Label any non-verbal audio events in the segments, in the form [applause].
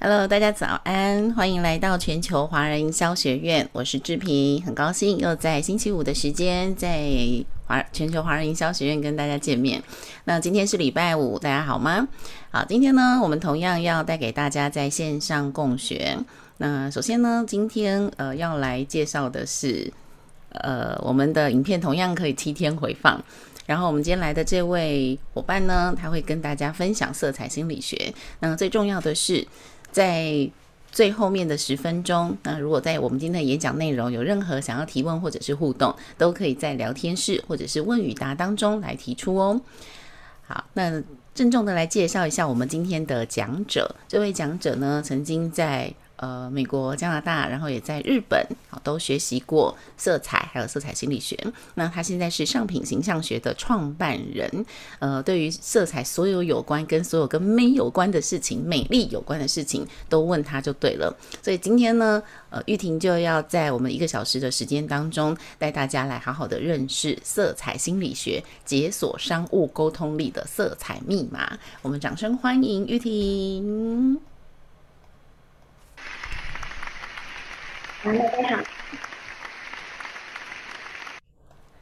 Hello，大家早安，欢迎来到全球华人营销学院，我是志平，很高兴又在星期五的时间在华全球华人营销学院跟大家见面。那今天是礼拜五，大家好吗？好，今天呢，我们同样要带给大家在线上共学。那首先呢，今天呃要来介绍的是呃我们的影片同样可以七天回放。然后我们今天来的这位伙伴呢，他会跟大家分享色彩心理学。那最重要的是，在最后面的十分钟，那如果在我们今天的演讲内容有任何想要提问或者是互动，都可以在聊天室或者是问与答当中来提出哦。好，那郑重的来介绍一下我们今天的讲者。这位讲者呢，曾经在呃，美国、加拿大，然后也在日本，好，都学习过色彩，还有色彩心理学。那他现在是上品形象学的创办人。呃，对于色彩所有有关跟所有跟美有关的事情、美丽有关的事情，都问他就对了。所以今天呢，呃，玉婷就要在我们一个小时的时间当中，带大家来好好的认识色彩心理学，解锁商务沟通力的色彩密码。我们掌声欢迎玉婷。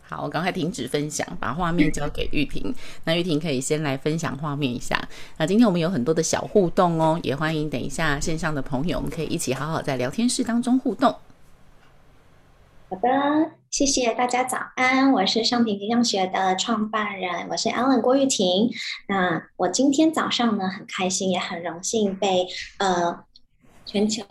好，我赶快停止分享，把画面交给玉婷。那玉婷可以先来分享画面一下。那今天我们有很多的小互动哦，也欢迎等一下线上的朋友，我们可以一起好好在聊天室当中互动。好的，谢谢大家早安，我是上品形象学的创办人，我是 Ellen 郭玉婷。那我今天早上呢，很开心，也很荣幸被呃全球。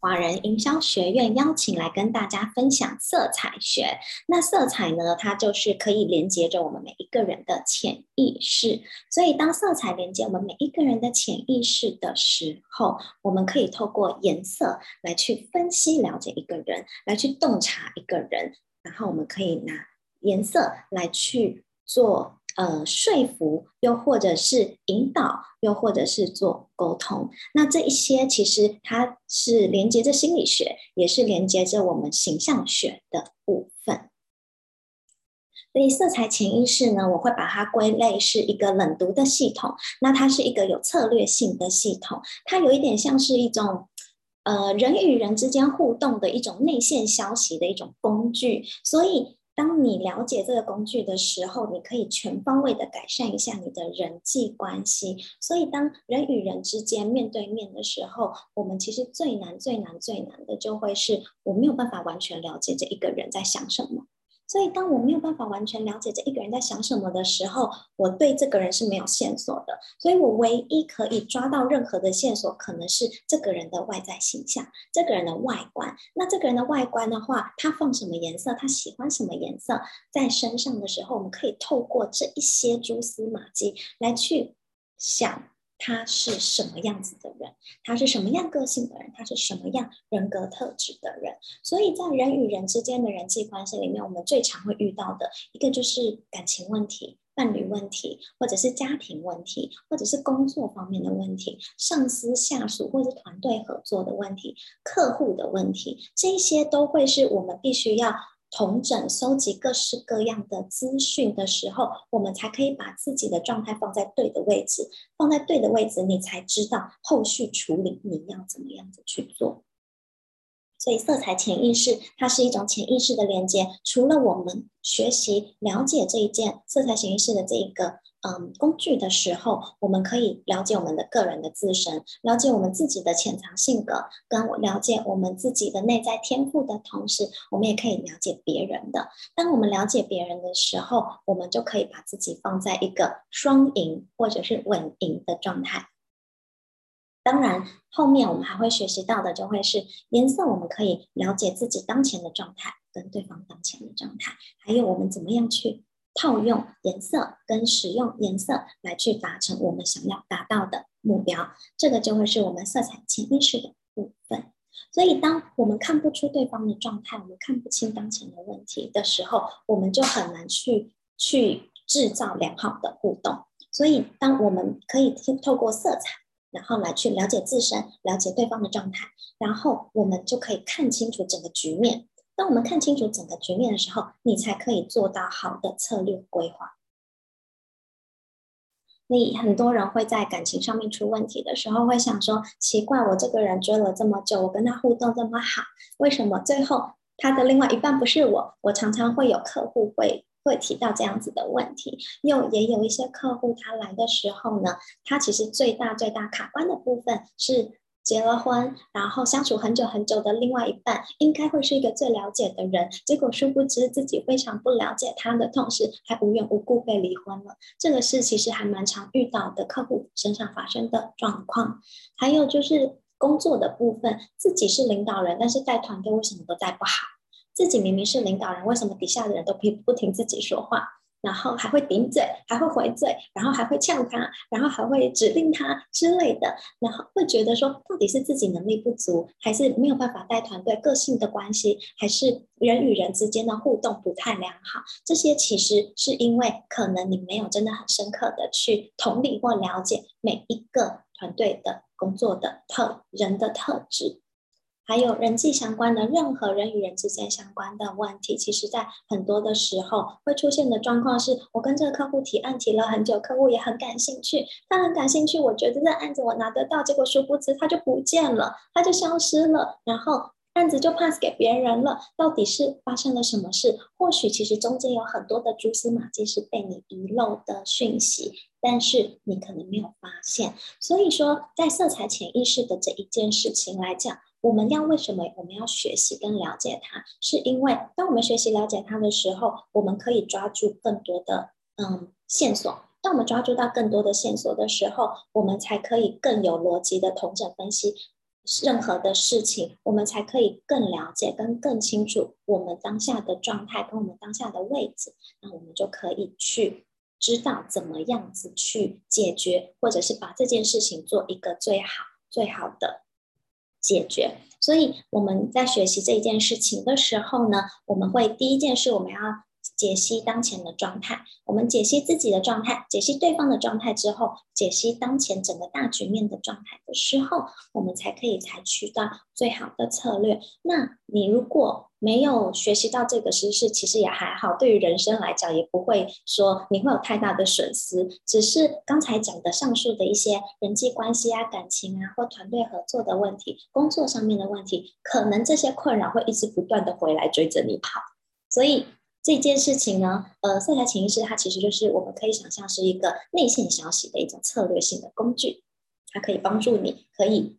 华人营销学院邀请来跟大家分享色彩学。那色彩呢，它就是可以连接着我们每一个人的潜意识。所以，当色彩连接我们每一个人的潜意识的时候，我们可以透过颜色来去分析、了解一个人，来去洞察一个人。然后，我们可以拿颜色来去做。呃，说服，又或者是引导，又或者是做沟通，那这一些其实它是连接着心理学，也是连接着我们形象学的部分。所以，色彩潜意识呢，我会把它归类是一个冷读的系统。那它是一个有策略性的系统，它有一点像是一种呃人与人之间互动的一种内线消息的一种工具，所以。当你了解这个工具的时候，你可以全方位的改善一下你的人际关系。所以，当人与人之间面对面的时候，我们其实最难、最难、最难的就会是我没有办法完全了解这一个人在想什么。所以，当我没有办法完全了解这一个人在想什么的时候，我对这个人是没有线索的。所以我唯一可以抓到任何的线索，可能是这个人的外在形象，这个人的外观。那这个人的外观的话，他放什么颜色，他喜欢什么颜色，在身上的时候，我们可以透过这一些蛛丝马迹来去想。他是什么样子的人？他是什么样个性的人？他是什么样人格特质的人？所以在人与人之间的人际关系里面，我们最常会遇到的一个就是感情问题、伴侣问题，或者是家庭问题，或者是工作方面的问题、上司下属或者团队合作的问题、客户的问题，这些都会是我们必须要。统整、收集各式各样的资讯的时候，我们才可以把自己的状态放在对的位置，放在对的位置，你才知道后续处理你要怎么样子去做。所以，色彩潜意识它是一种潜意识的连接。除了我们学习了解这一件色彩潜意识的这一个。嗯，工具的时候，我们可以了解我们的个人的自身，了解我们自己的潜藏性格，跟了解我们自己的内在天赋的同时，我们也可以了解别人的。当我们了解别人的时候，我们就可以把自己放在一个双赢或者是稳赢的状态。当然，后面我们还会学习到的就会是颜色，我们可以了解自己当前的状态跟对方当前的状态，还有我们怎么样去。套用颜色跟使用颜色来去达成我们想要达到的目标，这个就会是我们色彩潜意识的部分。所以，当我们看不出对方的状态，我们看不清当前的问题的时候，我们就很难去去制造良好的互动。所以，当我们可以透过色彩，然后来去了解自身，了解对方的状态，然后我们就可以看清楚整个局面。当我们看清楚整个局面的时候，你才可以做到好的策略规划。你很多人会在感情上面出问题的时候，会想说：奇怪，我这个人追了这么久，我跟他互动这么好，为什么最后他的另外一半不是我？我常常会有客户会会提到这样子的问题。又也有一些客户他来的时候呢，他其实最大最大卡关的部分是。结了婚，然后相处很久很久的另外一半，应该会是一个最了解的人，结果殊不知自己非常不了解他的同时，还无缘无故被离婚了。这个是其实还蛮常遇到的客户身上发生的状况。还有就是工作的部分，自己是领导人，但是带团队为什么都带不好？自己明明是领导人，为什么底下的人都不不听自己说话？然后还会顶嘴，还会回嘴，然后还会呛他，然后还会指令他之类的，然后会觉得说，到底是自己能力不足，还是没有办法带团队，个性的关系，还是人与人之间的互动不太良好？这些其实是因为可能你没有真的很深刻的去同理或了解每一个团队的工作的特人的特质。还有人际相关的任何人与人之间相关的问题，其实在很多的时候会出现的状况是，我跟这个客户提案提了很久，客户也很感兴趣，他很感兴趣，我觉得这案子我拿得到，结果殊不知他就不见了，他就消失了，然后案子就 pass 给别人了。到底是发生了什么事？或许其实中间有很多的蛛丝马迹是被你遗漏的讯息，但是你可能没有发现。所以说，在色彩潜意识的这一件事情来讲。我们要为什么我们要学习跟了解它？是因为当我们学习了解它的时候，我们可以抓住更多的嗯线索。当我们抓住到更多的线索的时候，我们才可以更有逻辑的同整分析任何的事情，我们才可以更了解跟更清楚我们当下的状态跟我们当下的位置。那我们就可以去知道怎么样子去解决，或者是把这件事情做一个最好最好的。解决，所以我们在学习这一件事情的时候呢，我们会第一件事，我们要解析当前的状态。我们解析自己的状态，解析对方的状态之后，解析当前整个大局面的状态的时候，我们才可以采取到最好的策略。那你如果没有学习到这个知识，其实也还好。对于人生来讲，也不会说你会有太大的损失。只是刚才讲的上述的一些人际关系啊、感情啊，或团队合作的问题、工作上面的问题，可能这些困扰会一直不断的回来追着你跑。所以这件事情呢，呃，色彩潜意识它其实就是我们可以想象是一个内线消息的一种策略性的工具，它可以帮助你，可以。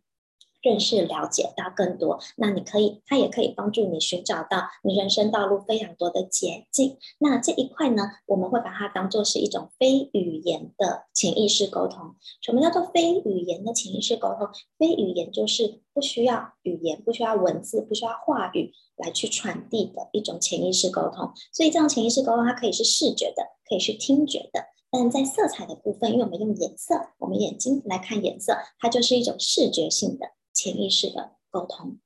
认识、了解到更多，那你可以，它也可以帮助你寻找到你人生道路非常多的捷径。那这一块呢，我们会把它当做是一种非语言的潜意识沟通。什么叫做非语言的潜意识沟通？非语言就是不需要语言、不需要文字、不需要话语来去传递的一种潜意识沟通。所以，这种潜意识沟通，它可以是视觉的，可以是听觉的。但在色彩的部分，因为我们用颜色，我们眼睛来看颜色，它就是一种视觉性的。潜意识的沟通。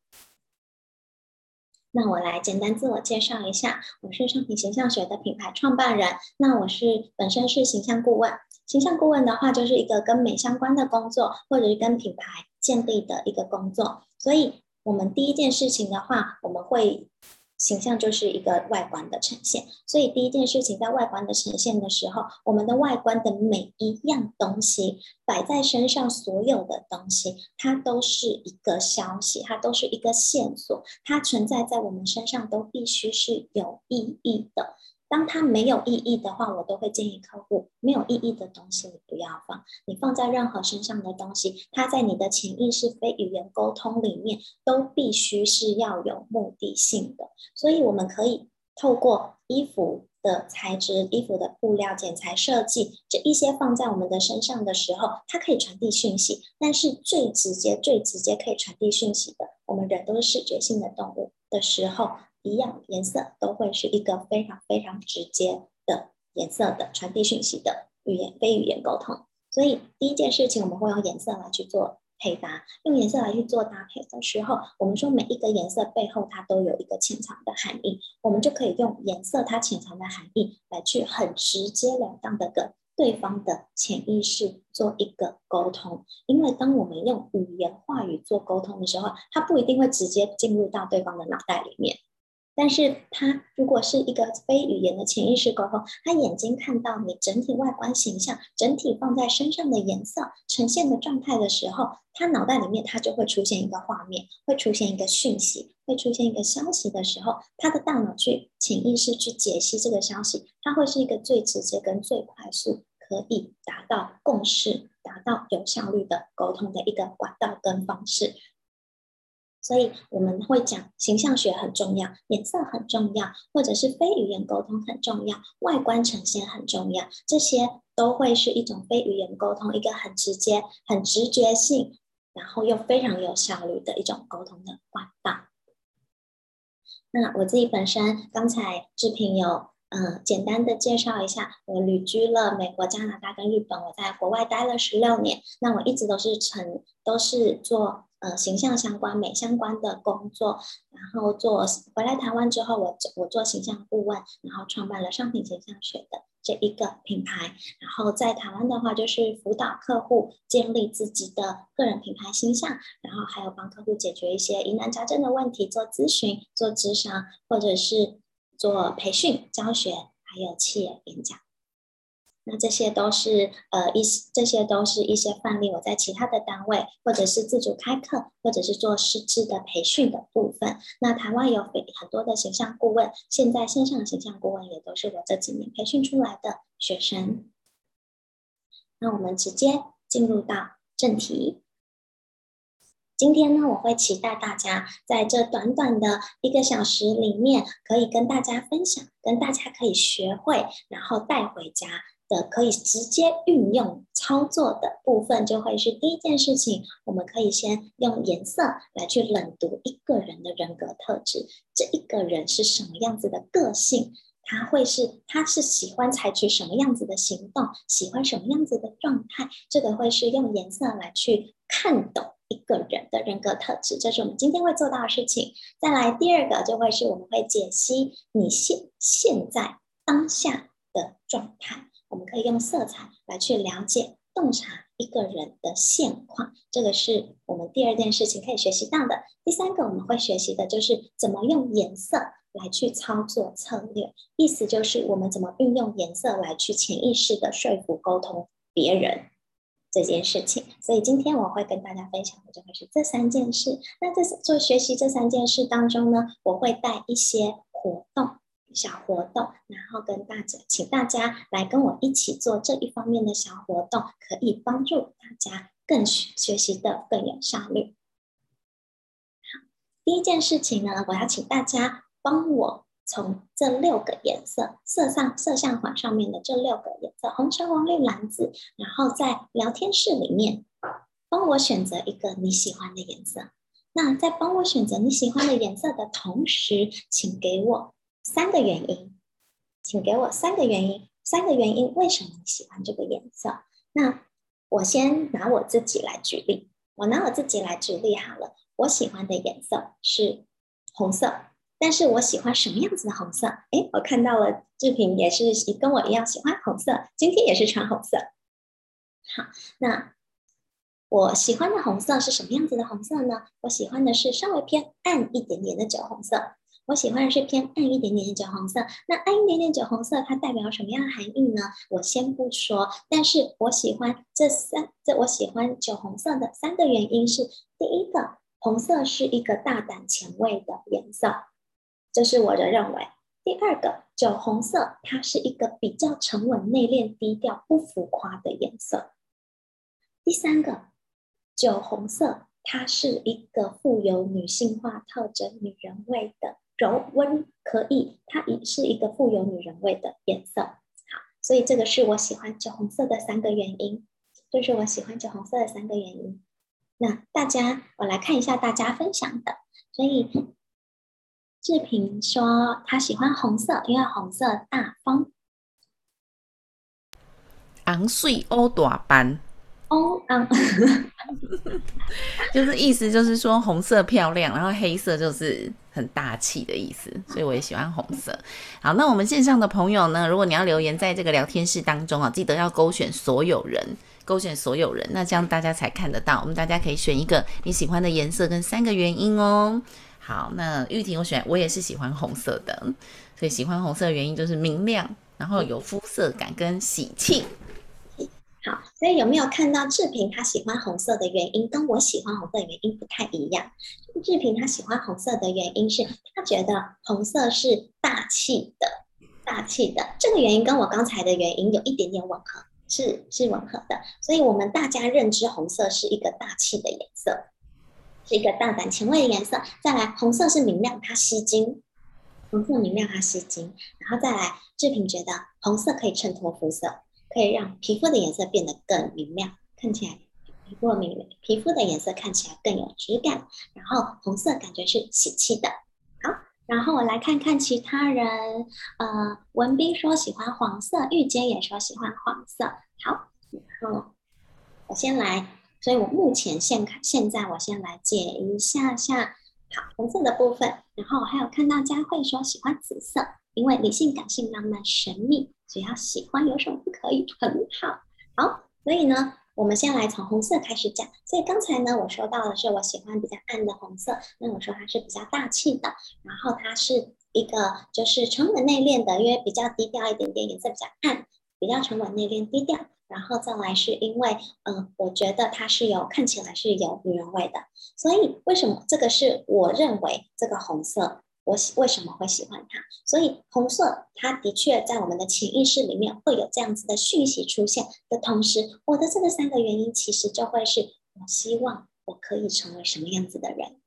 那我来简单自我介绍一下，我是尚品形象学的品牌创办人。那我是本身是形象顾问，形象顾问的话就是一个跟美相关的工作，或者是跟品牌建立的一个工作。所以，我们第一件事情的话，我们会。形象就是一个外观的呈现，所以第一件事情在外观的呈现的时候，我们的外观的每一样东西摆在身上，所有的东西，它都是一个消息，它都是一个线索，它存在在我们身上都必须是有意义的。当它没有意义的话，我都会建议客户，没有意义的东西你不要放。你放在任何身上的东西，它在你的潜意识非语言沟通里面，都必须是要有目的性的。所以我们可以透过衣服的材质、衣服的布料、剪裁设计这一些放在我们的身上的时候，它可以传递讯息。但是最直接、最直接可以传递讯息的，我们人都是视觉性的动物的时候。一样颜色都会是一个非常非常直接的颜色的传递讯息的语言非语言沟通，所以第一件事情我们会用颜色来去做配搭，用颜色来去做搭配的时候，我们说每一个颜色背后它都有一个潜藏的含义，我们就可以用颜色它潜藏的含义来去很直截了当的跟对方的潜意识做一个沟通，因为当我们用语言话语做沟通的时候，它不一定会直接进入到对方的脑袋里面。但是他如果是一个非语言的潜意识沟通，他眼睛看到你整体外观形象、整体放在身上的颜色呈现的状态的时候，他脑袋里面他就会出现一个画面，会出现一个讯息，会出现一个消息的时候，他的大脑去潜意识去解析这个消息，它会是一个最直接跟最快速可以达到共识、达到有效率的沟通的一个管道跟方式。所以我们会讲形象学很重要，颜色很重要，或者是非语言沟通很重要，外观呈现很重要，这些都会是一种非语言沟通，一个很直接、很直觉性，然后又非常有效率的一种沟通的管道。那我自己本身刚才志平有嗯简单的介绍一下，我旅居了美国、加拿大跟日本，我在国外待了十六年，那我一直都是成都是做。呃，形象相关、美相关的工作，然后做回来台湾之后，我我做形象顾问，然后创办了商品形象学的这一个品牌。然后在台湾的话，就是辅导客户建立自己的个人品牌形象，然后还有帮客户解决一些疑难杂症的问题，做咨询、做咨商，或者是做培训、教学，还有企业演讲。那这些都是呃一这些都是一些范例，我在其他的单位或者是自主开课，或者是做师资的培训的部分。那台湾有很多的形象顾问，现在线上形象顾问也都是我这几年培训出来的学生。那我们直接进入到正题。今天呢，我会期待大家在这短短的一个小时里面，可以跟大家分享，跟大家可以学会，然后带回家。的可以直接运用操作的部分，就会是第一件事情。我们可以先用颜色来去冷读一个人的人格特质，这一个人是什么样子的个性，他会是他是喜欢采取什么样子的行动，喜欢什么样子的状态，这个会是用颜色来去看懂一个人的人格特质，这是我们今天会做到的事情。再来第二个，就会是我们会解析你现现在当下的状态。我们可以用色彩来去了解、洞察一个人的现况，这个是我们第二件事情可以学习到的。第三个我们会学习的就是怎么用颜色来去操作策略，意思就是我们怎么运用颜色来去潜意识的说服、沟通别人这件事情。所以今天我会跟大家分享的就会是这三件事。那在做学习这三件事当中呢，我会带一些活动。小活动，然后跟大家，请大家来跟我一起做这一方面的小活动，可以帮助大家更学习的更有效率。好，第一件事情呢，我要请大家帮我从这六个颜色色上色相环上面的这六个颜色红橙黄绿蓝紫，然后在聊天室里面帮我选择一个你喜欢的颜色。那在帮我选择你喜欢的颜色的同时，请给我。三个原因，请给我三个原因。三个原因，为什么你喜欢这个颜色？那我先拿我自己来举例。我拿我自己来举例好了。我喜欢的颜色是红色，但是我喜欢什么样子的红色？诶，我看到了志平也是跟我一样喜欢红色，今天也是穿红色。好，那我喜欢的红色是什么样子的红色呢？我喜欢的是稍微偏暗一点点的酒红色。我喜欢的是偏暗一点点的酒红色。那暗一点点酒红色，它代表什么样的含义呢？我先不说。但是我喜欢这三，这我喜欢酒红色的三个原因是：第一个，红色是一个大胆前卫的颜色，这是我的认为。第二个，酒红色它是一个比较沉稳、内敛、低调、不浮夸的颜色。第三个，酒红色它是一个富有女性化特征、女人味的。柔温可以，它也是一个富有女人味的颜色。好，所以这个是我喜欢酒红色的三个原因。这是我喜欢酒红色的三个原因。那大家，我来看一下大家分享的。所以志平说他喜欢红色，因为红色大方。昂睡欧大班。哦，嗯，[laughs] 就是意思就是说红色漂亮，然后黑色就是很大气的意思，所以我也喜欢红色。好，那我们线上的朋友呢，如果你要留言在这个聊天室当中啊，记得要勾选所有人，勾选所有人，那这样大家才看得到。我们大家可以选一个你喜欢的颜色跟三个原因哦。好，那玉婷，我选，我也是喜欢红色的，所以喜欢红色的原因就是明亮，然后有肤色感跟喜气。好，所以有没有看到志平他喜欢红色的原因跟我喜欢红色的原因不太一样？志平他喜欢红色的原因是他觉得红色是大气的，大气的这个原因跟我刚才的原因有一点点吻合，是是吻合的。所以我们大家认知红色是一个大气的颜色。是一个大胆前卫的颜色，再来红色是明亮，它吸睛。红色明亮，它吸睛。然后再来，志平觉得红色可以衬托肤色，可以让皮肤的颜色变得更明亮，看起来皮肤明，皮肤的颜色看起来更有质感。然后红色感觉是喜气的。好，然后我来看看其他人。呃，文斌说喜欢黄色，玉坚也说喜欢黄色。好，然后我先来。所以我目前现看，现在我先来解一下下，好，红色的部分，然后还有看到佳慧说喜欢紫色，因为理性、感性、浪漫、神秘，只要喜欢有什么不可以？很好，好，所以呢，我们先来从红色开始讲。所以刚才呢，我说到的是我喜欢比较暗的红色，那我说它是比较大气的，然后它是一个就是沉稳内敛的，因为比较低调一点点，颜色比较暗，比较沉稳内敛低调。然后再来是因为，嗯、我觉得它是有看起来是有女人味的，所以为什么这个是我认为这个红色，我喜为什么会喜欢它？所以红色它的确在我们的潜意识里面会有这样子的讯息出现的同时，我的这个三个原因其实就会是我希望我可以成为什么样子的人，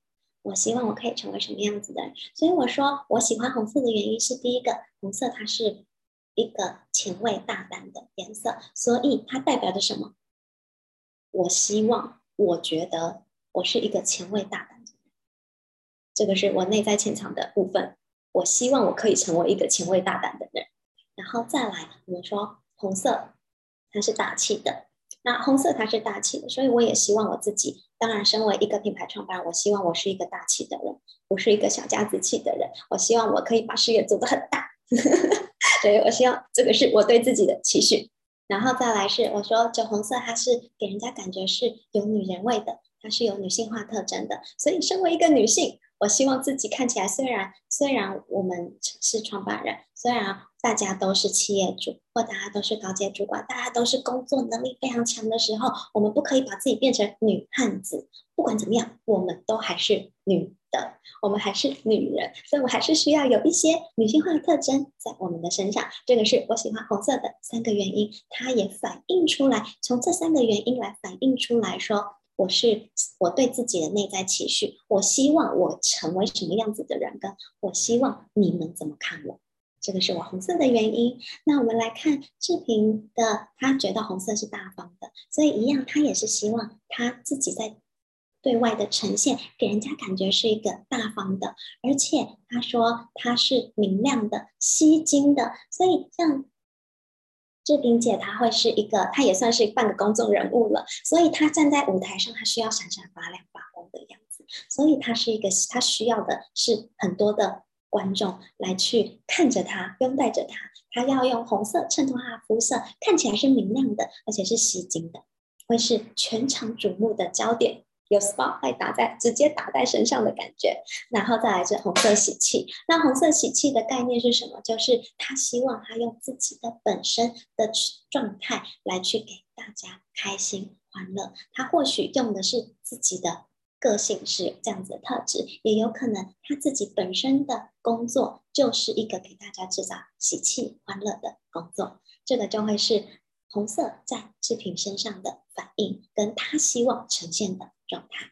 我希望我可以成为什么样子的人，所以我说我喜欢红色的原因是第一个，红色它是。一个前卫大胆的颜色，所以它代表着什么？我希望，我觉得我是一个前卫大胆，这个是我内在潜藏的部分。我希望我可以成为一个前卫大胆的人。然后再来，我们说红色，它是大气的。那红色它是大气的，所以我也希望我自己，当然身为一个品牌创办人，我希望我是一个大气的人，不是一个小家子气的人。我希望我可以把事业做得很大。[laughs] 所以我希望这个是我对自己的期许，然后再来是我说酒红色，它是给人家感觉是有女人味的，它是有女性化特征的。所以身为一个女性，我希望自己看起来虽然虽然我们是创办人，虽然大家都是企业主或大家都是高阶主管，大家都是工作能力非常强的时候，我们不可以把自己变成女汉子。不管怎么样，我们都还是女的，我们还是女人，所以我还是需要有一些女性化的特征在我们的身上。这个是我喜欢红色的三个原因，它也反映出来，从这三个原因来反映出来说，我是我对自己的内在期许，我希望我成为什么样子的人，跟我希望你们怎么看我，这个是我红色的原因。那我们来看志平的，他觉得红色是大方的，所以一样，他也是希望他自己在。对外的呈现给人家感觉是一个大方的，而且他说他是明亮的、吸睛的，所以像志平姐，她会是一个，她也算是半个公众人物了，所以她站在舞台上，她需要闪闪发亮、发光的样子，所以她是一个，她需要的是很多的观众来去看着她，拥戴着她，她要用红色衬托她的肤色，看起来是明亮的，而且是吸睛的，会是全场瞩目的焦点。有 spotlight 打在直接打在身上的感觉，然后再来是红色喜气。那红色喜气的概念是什么？就是他希望他用自己的本身的状态来去给大家开心欢乐。他或许用的是自己的个性是有这样子的特质，也有可能他自己本身的工作就是一个给大家制造喜气欢乐的工作。这个就会是红色在志平身上的反应，跟他希望呈现的。状态。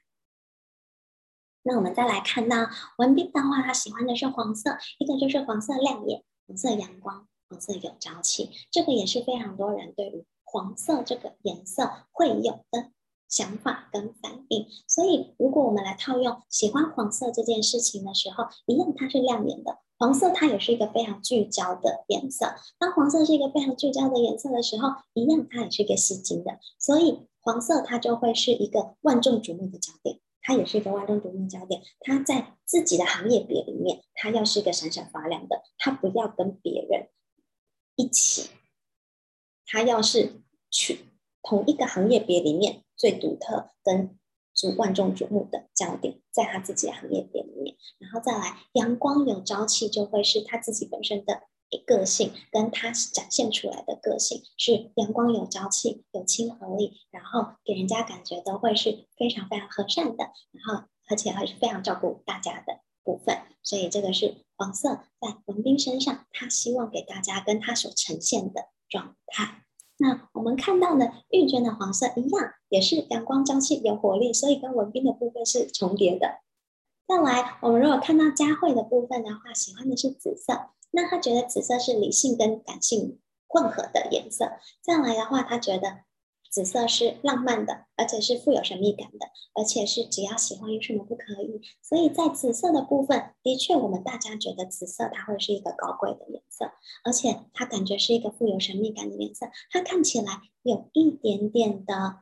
那我们再来看到文斌的话，他喜欢的是黄色，一个就是黄色亮眼、黄色阳光、黄色有朝气。这个也是非常多人对于黄色这个颜色会有的想法跟反应。所以，如果我们来套用喜欢黄色这件事情的时候，一样它是亮眼的。黄色它也是一个非常聚焦的颜色。当黄色是一个非常聚焦的颜色的时候，一样它也是一个吸睛的。所以。黄色，它就会是一个万众瞩目的焦点，它也是一个万众瞩目的焦点。它在自己的行业别里面，它要是一个闪闪发亮的，它不要跟别人一起，它要是去同一个行业别里面最独特跟主万众瞩目的焦点，在他自己的行业里面。然后再来，阳光有朝气，就会是他自己本身的个性，跟他展现出来的个性是阳光有朝气、有亲和力，然后给人家感觉都会是非常非常和善的，然后而且还是非常照顾大家的部分。所以这个是黄色在文彬身上，他希望给大家跟他所呈现的状态。那我们看到的玉娟的黄色一样，也是阳光朝气有活力，所以跟文彬的部分是重叠的。再来，我们如果看到佳慧的部分的话，喜欢的是紫色，那他觉得紫色是理性跟感性混合的颜色。再来的话，他觉得。紫色是浪漫的，而且是富有神秘感的，而且是只要喜欢有什么不可以。所以在紫色的部分，的确我们大家觉得紫色它会是一个高贵的颜色，而且它感觉是一个富有神秘感的颜色。它看起来有一点点的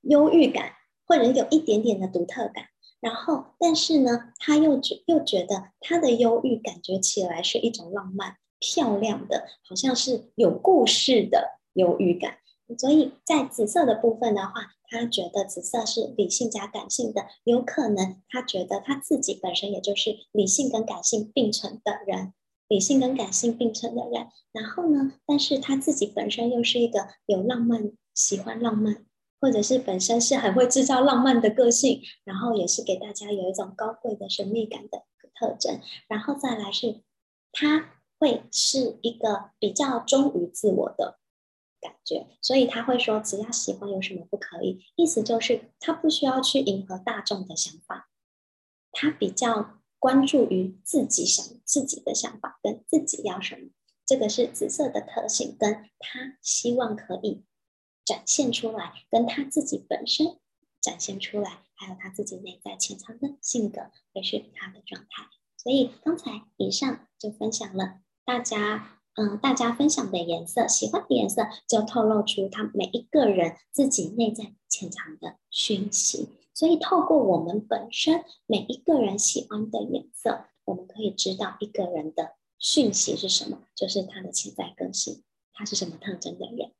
忧郁感，或者有一点点的独特感。然后，但是呢，他又觉又觉得他的忧郁感觉起来是一种浪漫、漂亮的，好像是有故事的忧郁感。所以在紫色的部分的话，他觉得紫色是理性加感性的，有可能他觉得他自己本身也就是理性跟感性并存的人，理性跟感性并存的人。然后呢，但是他自己本身又是一个有浪漫、喜欢浪漫，或者是本身是很会制造浪漫的个性，然后也是给大家有一种高贵的神秘感的特征。然后再来是，他会是一个比较忠于自我的。感觉，所以他会说，只要喜欢有什么不可以？意思就是他不需要去迎合大众的想法，他比较关注于自己想自己的想法跟自己要什么。这个是紫色的特性，跟他希望可以展现出来，跟他自己本身展现出来，还有他自己内在潜藏的性格，也是他的状态。所以刚才以上就分享了大家。嗯，大家分享的颜色，喜欢的颜色，就透露出他每一个人自己内在潜藏的讯息。所以，透过我们本身每一个人喜欢的颜色，我们可以知道一个人的讯息是什么，就是他的潜在个性，他是什么特征的人。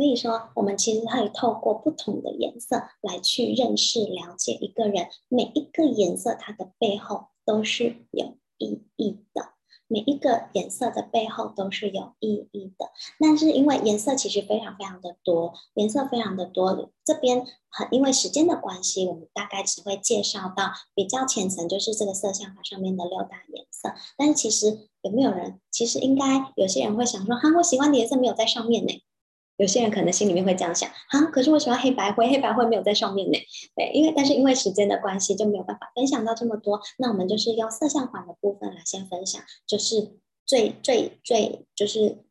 所以说，我们其实可以透过不同的颜色来去认识、了解一个人。每一个颜色，它的背后都是有。意义的每一个颜色的背后都是有意义的，但是因为颜色其实非常非常的多，颜色非常的多，这边很因为时间的关系，我们大概只会介绍到比较浅层，就是这个色相法上面的六大颜色。但是其实有没有人，其实应该有些人会想说，哈，我喜欢的颜色没有在上面呢。有些人可能心里面会这样想，啊，可是我喜欢黑白灰，黑白灰没有在上面呢。对，因为但是因为时间的关系就没有办法分享到这么多。那我们就是用色相环的部分来先分享，就是最最最就是，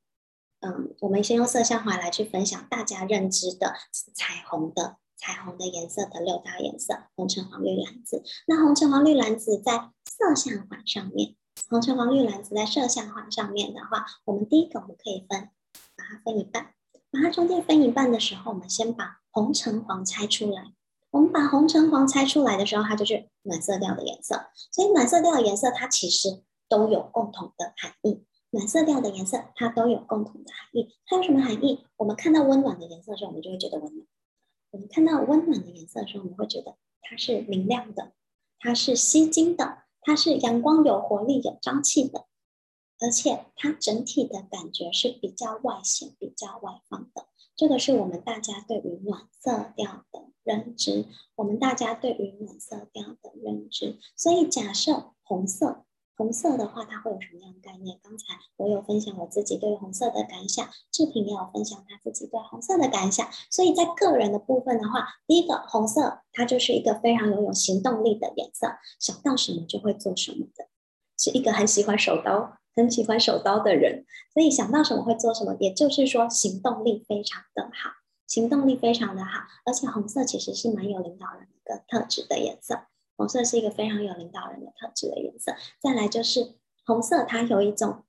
嗯，我们先用色相环来去分享大家认知的彩虹的彩虹的颜色的六大颜色：红橙黄绿蓝紫。那红橙黄绿蓝紫在色相环上面，红橙黄绿蓝紫在色相环上面的话，我们第一个我们可以分，把它分一半。把它中间分一半的时候，我们先把红橙黄拆出来。我们把红橙黄拆出来的时候，它就是暖色调的颜色。所以暖色调的颜色它其实都有共同的含义。暖色调的颜色它都有共同的含义。它有什么含义？我们看到温暖的颜色的时候，我们就会觉得温暖。我们看到温暖的颜色的时候，我们会觉得它是明亮的，它是吸睛的，它是阳光有活力、有朝气的。而且它整体的感觉是比较外显、比较外放的，这个是我们大家对于暖色调的认知。我们大家对于暖色调的认知，所以假设红色，红色的话，它会有什么样的概念？刚才我有分享我自己对红色的感想，志平也有分享他自己对红色的感想。所以在个人的部分的话，第一个红色，它就是一个非常有有行动力的颜色，想到什么就会做什么的，是一个很喜欢手刀。很喜欢手刀的人，所以想到什么会做什么，也就是说行动力非常的好，行动力非常的好。而且红色其实是蛮有领导人的一个特质的颜色，红色是一个非常有领导人的特质的颜色。再来就是红色，它有一种，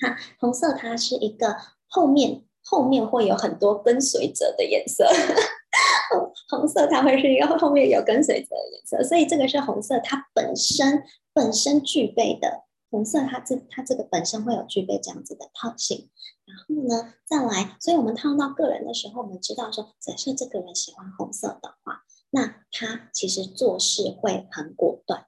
哈，红色它是一个后面后面会有很多跟随者的颜色，[laughs] 红红色它会是一个后面有跟随者的颜色，所以这个是红色它本身本身具备的。红色它这它这个本身会有具备这样子的特性。然后呢，再来，所以我们套用到个人的时候，我们知道说，假设这个人喜欢红色的话，那他其实做事会很果断，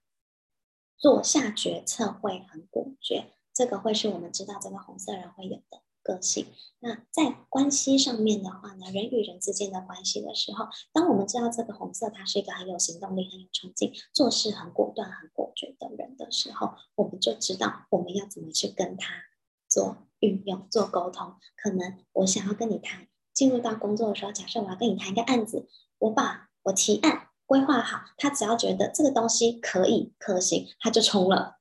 做下决策会很果决，这个会是我们知道这个红色人会有的。个性。那在关系上面的话呢，人与人之间的关系的时候，当我们知道这个红色他是一个很有行动力、很有冲劲、做事很果断、很果决的人的时候，我们就知道我们要怎么去跟他做运用、做沟通。可能我想要跟你谈，进入到工作的时候，假设我要跟你谈一个案子，我把我提案规划好，他只要觉得这个东西可以可行，他就冲了。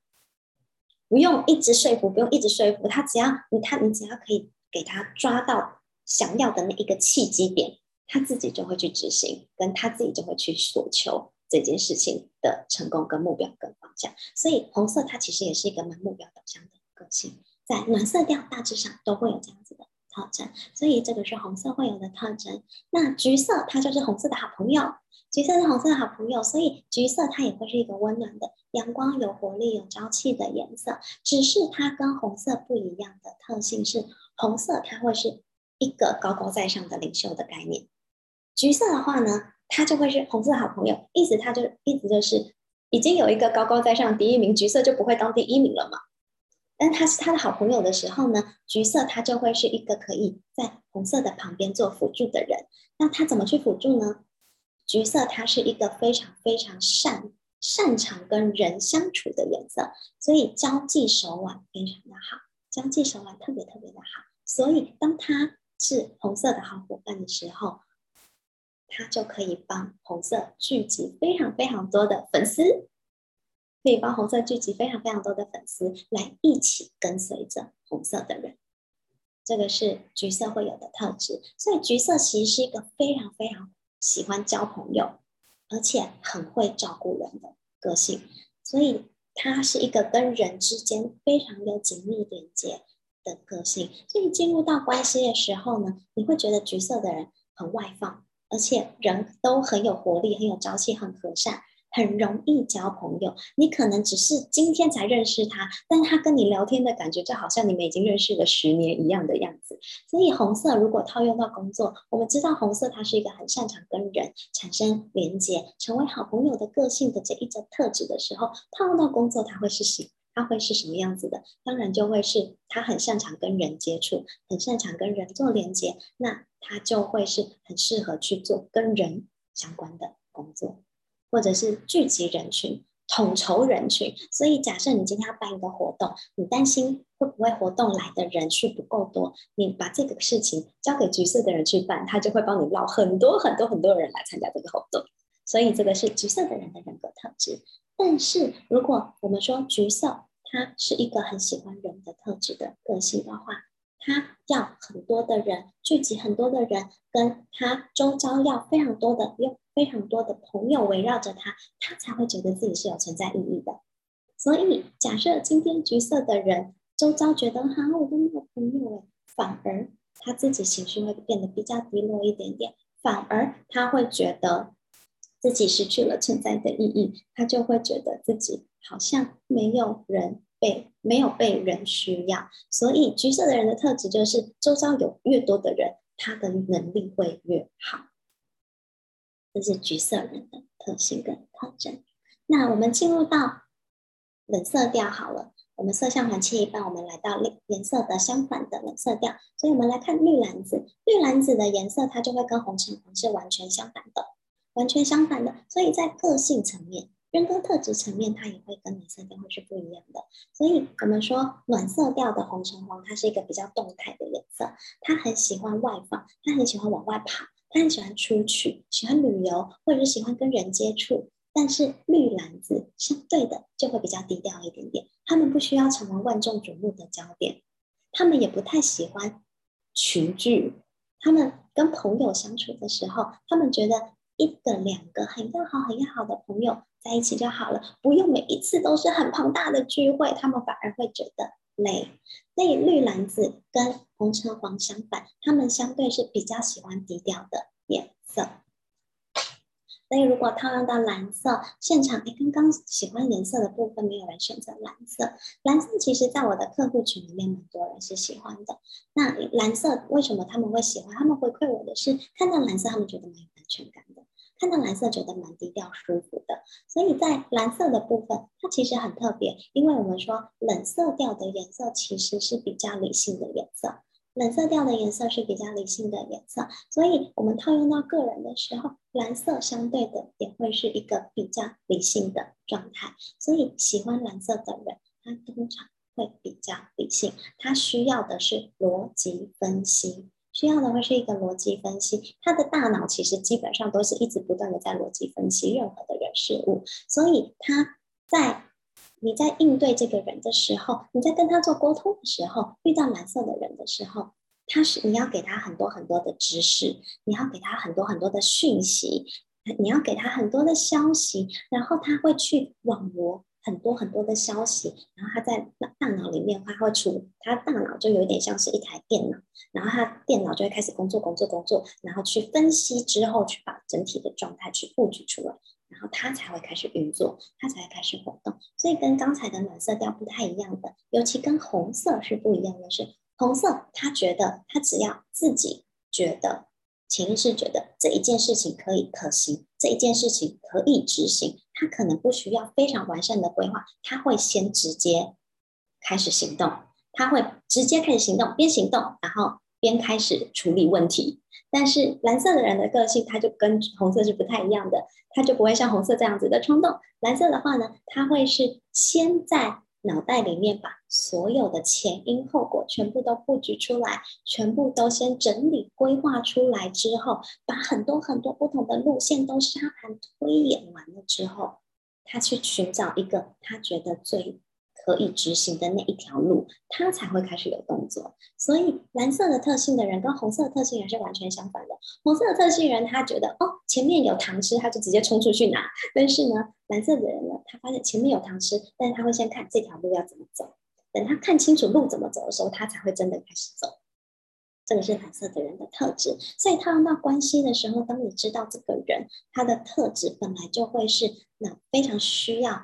不用一直说服，不用一直说服他，只要你他你只要可以给他抓到想要的那一个契机点，他自己就会去执行，跟他自己就会去所求这件事情的成功跟目标跟方向。所以红色它其实也是一个蛮目标导向的个性，在暖色调大致上都会有这样子的特征，所以这个是红色会有的特征。那橘色它就是红色的好朋友。橘色是红色的好朋友，所以橘色它也会是一个温暖的、阳光、有活力、有朝气的颜色。只是它跟红色不一样的特性是，红色它会是一个高高在上的领袖的概念。橘色的话呢，它就会是红色的好朋友，意思它就意思就是已经有一个高高在上第一名，橘色就不会当第一名了嘛。但他是他的好朋友的时候呢，橘色他就会是一个可以在红色的旁边做辅助的人。那他怎么去辅助呢？橘色，它是一个非常非常擅擅长跟人相处的颜色，所以交际手腕非常的好，交际手腕特别特别的好。所以，当他是红色的好伙伴的时候，他就可以帮红色聚集非常非常多的粉丝，可以帮红色聚集非常非常多的粉丝来一起跟随着红色的人。这个是橘色会有的特质，所以橘色其实是一个非常非常。喜欢交朋友，而且很会照顾人的个性，所以他是一个跟人之间非常有紧密连接的个性。所以进入到关系的时候呢，你会觉得橘色的人很外放，而且人都很有活力、很有朝气、很和善。很容易交朋友，你可能只是今天才认识他，但他跟你聊天的感觉就好像你们已经认识了十年一样的样子。所以红色如果套用到工作，我们知道红色它是一个很擅长跟人产生连接、成为好朋友的个性的这一种特质的时候，套用到工作，它会是什？它会是什么样子的？当然就会是他很擅长跟人接触，很擅长跟人做连接，那他就会是很适合去做跟人相关的工作。或者是聚集人群、统筹人群，所以假设你今天要办一个活动，你担心会不会活动来的人数不够多，你把这个事情交给橘色的人去办，他就会帮你捞很多很多很多人来参加这个活动。所以这个是橘色的人的人格特质。但是如果我们说橘色，他是一个很喜欢人的特质的个性的话，他要很多的人聚集，很多的人跟他周遭要非常多的用。非常多的朋友围绕着他，他才会觉得自己是有存在意义的。所以，假设今天橘色的人周遭觉得哈，我都没有朋友哎，反而他自己情绪会变得比较低落一点点，反而他会觉得自己失去了存在的意义，他就会觉得自己好像没有人被没有被人需要。所以，橘色的人的特质就是，周遭有越多的人，他的能力会越好。这是橘色人的特性跟特征。那我们进入到冷色调好了，我们色相环切一半，我们来到颜色的相反的冷色调。所以我们来看绿蓝紫，绿蓝紫的颜色它就会跟红橙黄是完全相反的，完全相反的。所以在个性层面、人格特质层面，它也会跟暖色调会是不一样的。所以我们说暖色调的红橙黄，它是一个比较动态的颜色，它很喜欢外放，它很喜欢往外跑。他很喜欢出去，喜欢旅游，或者是喜欢跟人接触。但是绿蓝紫相对的就会比较低调一点点。他们不需要成为万众瞩目的焦点，他们也不太喜欢群聚。他们跟朋友相处的时候，他们觉得一个两个很要好、很要好的朋友在一起就好了，不用每一次都是很庞大的聚会，他们反而会觉得累。所以绿蓝紫跟红橙黄相反，他们相对是比较喜欢低调的颜色。所以如果套用到蓝色，现场哎，刚刚喜欢颜色的部分没有人选择蓝色。蓝色其实在我的客户群里面，蛮多人是喜欢的。那蓝色为什么他们会喜欢？他们回馈我的是看到蓝色，他们觉得蛮有安全感的。看到蓝色觉得蛮低调舒服的，所以在蓝色的部分，它其实很特别，因为我们说冷色调的颜色其实是比较理性的颜色，冷色调的颜色是比较理性的颜色，所以我们套用到个人的时候，蓝色相对的也会是一个比较理性的状态，所以喜欢蓝色的人，他通常会比较理性，他需要的是逻辑分析。需要的会是一个逻辑分析，他的大脑其实基本上都是一直不断的在逻辑分析任何的人事物，所以他在你在应对这个人的时候，你在跟他做沟通的时候，遇到蓝色的人的时候，他是你要给他很多很多的知识，你要给他很多很多的讯息，你要给他很多的消息，然后他会去网罗。很多很多的消息，然后他在大脑里面，他会出，他大脑就有点像是一台电脑，然后他电脑就会开始工作工作工作，然后去分析之后，去把整体的状态去布局出来，然后他才会开始运作，他才会开始活动。所以跟刚才的暖色调不太一样的，尤其跟红色是不一样的是，红色他觉得他只要自己觉得。潜意识觉得这一件事情可以可行，这一件事情可以执行，他可能不需要非常完善的规划，他会先直接开始行动，他会直接开始行动，边行动然后边开始处理问题。但是蓝色的人的个性，他就跟红色是不太一样的，他就不会像红色这样子的冲动。蓝色的话呢，他会是先在。脑袋里面把所有的前因后果全部都布局出来，全部都先整理规划出来之后，把很多很多不同的路线都沙盘推演完了之后，他去寻找一个他觉得最可以执行的那一条路，他才会开始有动作。所以蓝色的特性的人跟红色的特性人是完全相反的。红色的特性人他觉得哦，前面有糖吃，他就直接冲出去拿。但是呢，蓝色的人呢，他发现前面有糖吃，但是他会先看这条路要怎么走。等他看清楚路怎么走的时候，他才会真的开始走。这个是蓝色的人的特质。所以套用到关系的时候，当你知道这个人他的特质本来就会是那非常需要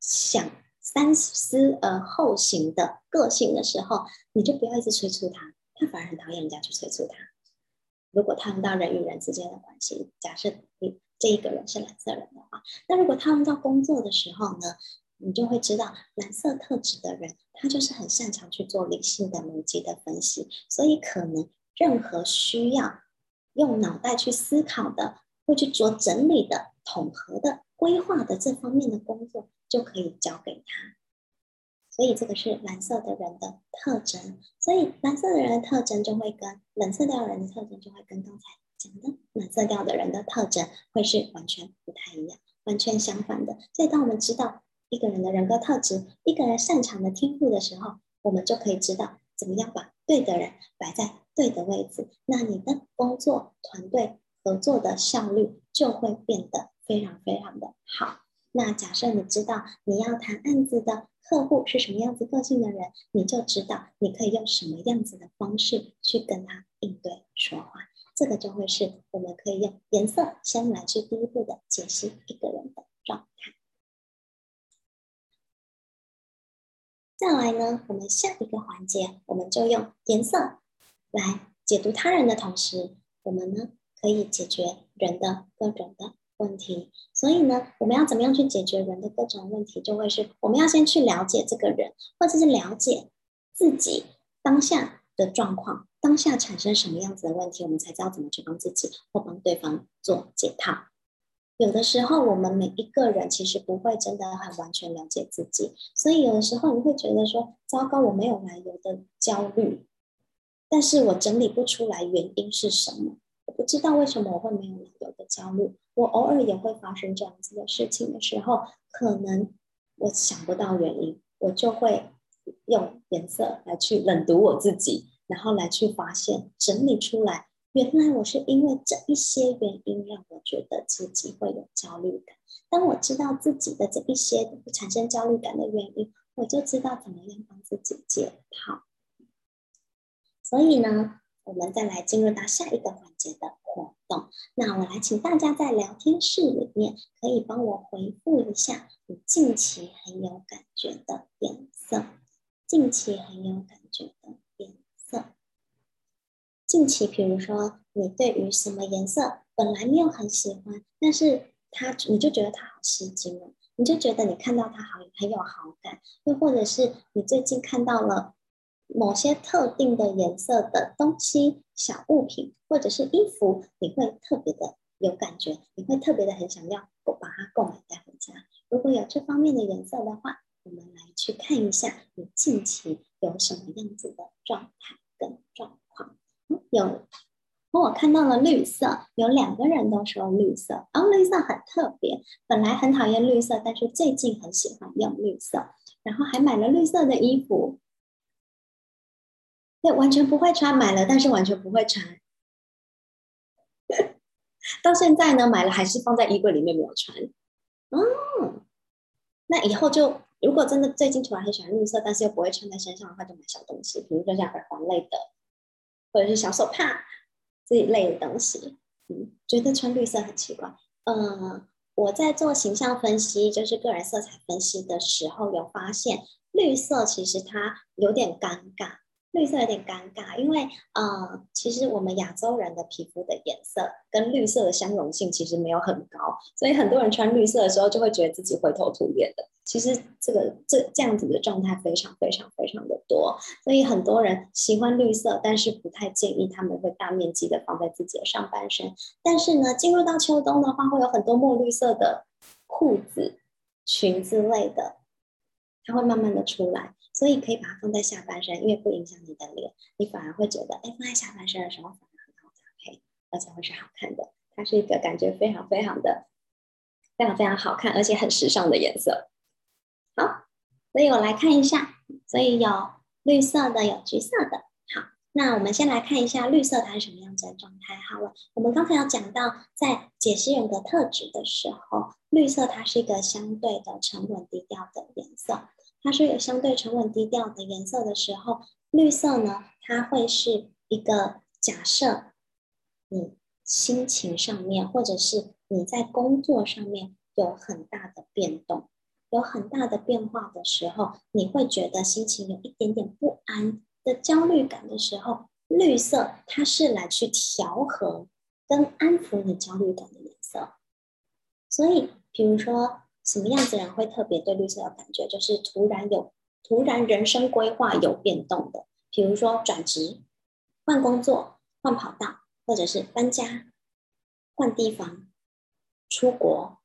想。三思而后行的个性的时候，你就不要一直催促他，他反而很讨厌人家去催促他。如果套用到人与人之间的关系，假设你这一个人是蓝色人的话，那如果套用到工作的时候呢，你就会知道蓝色特质的人，他就是很擅长去做理性的逻辑的分析，所以可能任何需要用脑袋去思考的，会去做整理的、统合的、规划的这方面的工作。就可以交给他，所以这个是蓝色的人的特征。所以蓝色的人的特征就会跟冷色调人的特征就会跟刚才讲的暖色调的人的特征会是完全不太一样，完全相反的。所以当我们知道一个人的人格特质，一个人擅长的天赋的时候，我们就可以知道怎么样把对的人摆在对的位置，那你的工作团队合作的效率就会变得非常非常的好。那假设你知道你要谈案子的客户是什么样子个性的人，你就知道你可以用什么样子的方式去跟他应对说话。这个就会是我们可以用颜色先来去第一步的解析一个人的状态。再来呢，我们下一个环节，我们就用颜色来解读他人的同时，我们呢可以解决人的各种的问题，所以呢，我们要怎么样去解决人的各种问题？就会是我们要先去了解这个人，或者是了解自己当下的状况，当下产生什么样子的问题，我们才知道怎么去帮自己或帮对方做解套。有的时候，我们每一个人其实不会真的很完全了解自己，所以有的时候你会觉得说，糟糕，我没有来由的焦虑，但是我整理不出来原因是什么。不知道为什么我会没有来由的焦虑，我偶尔也会发生这样子的事情的时候，可能我想不到原因，我就会用颜色来去冷读我自己，然后来去发现整理出来，原来我是因为这一些原因让我觉得自己会有焦虑感。当我知道自己的这一些产生焦虑感的原因，我就知道怎么样帮自己解套。所以呢，我们再来进入到下一个环节。的活动。那我来请大家在聊天室里面，可以帮我回复一下你近期很有感觉的颜色。近期很有感觉的颜色。近期，比如说你对于什么颜色本来没有很喜欢，但是它你就觉得它好吸睛了，你就觉得你看到它好很有好感，又或者是你最近看到了。某些特定的颜色的东西、小物品或者是衣服，你会特别的有感觉，你会特别的很想要我把它购买带回家。如果有这方面的颜色的话，我们来去看一下你近期有什么样子的状态跟状况。有，我看到了绿色，有两个人都说绿色，哦，绿色很特别，本来很讨厌绿色，但是最近很喜欢用绿色，然后还买了绿色的衣服。对，完全不会穿，买了但是完全不会穿，[laughs] 到现在呢，买了还是放在衣柜里面没有穿。嗯，那以后就如果真的最近突然很喜欢绿色，但是又不会穿在身上的话，就买小东西，比如说像耳环类的，或者是小手帕这一类的东西。嗯，觉得穿绿色很奇怪。嗯，我在做形象分析，就是个人色彩分析的时候，有发现绿色其实它有点尴尬。绿色有点尴尬，因为呃，其实我们亚洲人的皮肤的颜色跟绿色的相容性其实没有很高，所以很多人穿绿色的时候就会觉得自己灰头土脸的。其实这个这这样子的状态非常非常非常的多，所以很多人喜欢绿色，但是不太建议他们会大面积的放在自己的上半身。但是呢，进入到秋冬的话，会有很多墨绿色的裤子、裙子类的，它会慢慢的出来。所以可以把它放在下半身，因为不影响你的脸，你反而会觉得，哎，放在下半身的时候反而很好搭配，而且会是好看的。它是一个感觉非常非常的、非常非常好看，而且很时尚的颜色。好，所以我来看一下，所以有绿色的，有橘色的。好，那我们先来看一下绿色它是什么样子的状态。好了，我们刚才有讲到，在解析人格特质的时候，绿色它是一个相对的沉稳低调的颜色。它是有相对沉稳低调的颜色的时候，绿色呢，它会是一个假设你心情上面，或者是你在工作上面有很大的变动，有很大的变化的时候，你会觉得心情有一点点不安的焦虑感的时候，绿色它是来去调和跟安抚你焦虑感的颜色。所以，比如说。什么样子人会特别对绿色有感觉？就是突然有突然人生规划有变动的，比如说转职、换工作、换跑道，或者是搬家、换地方、出国。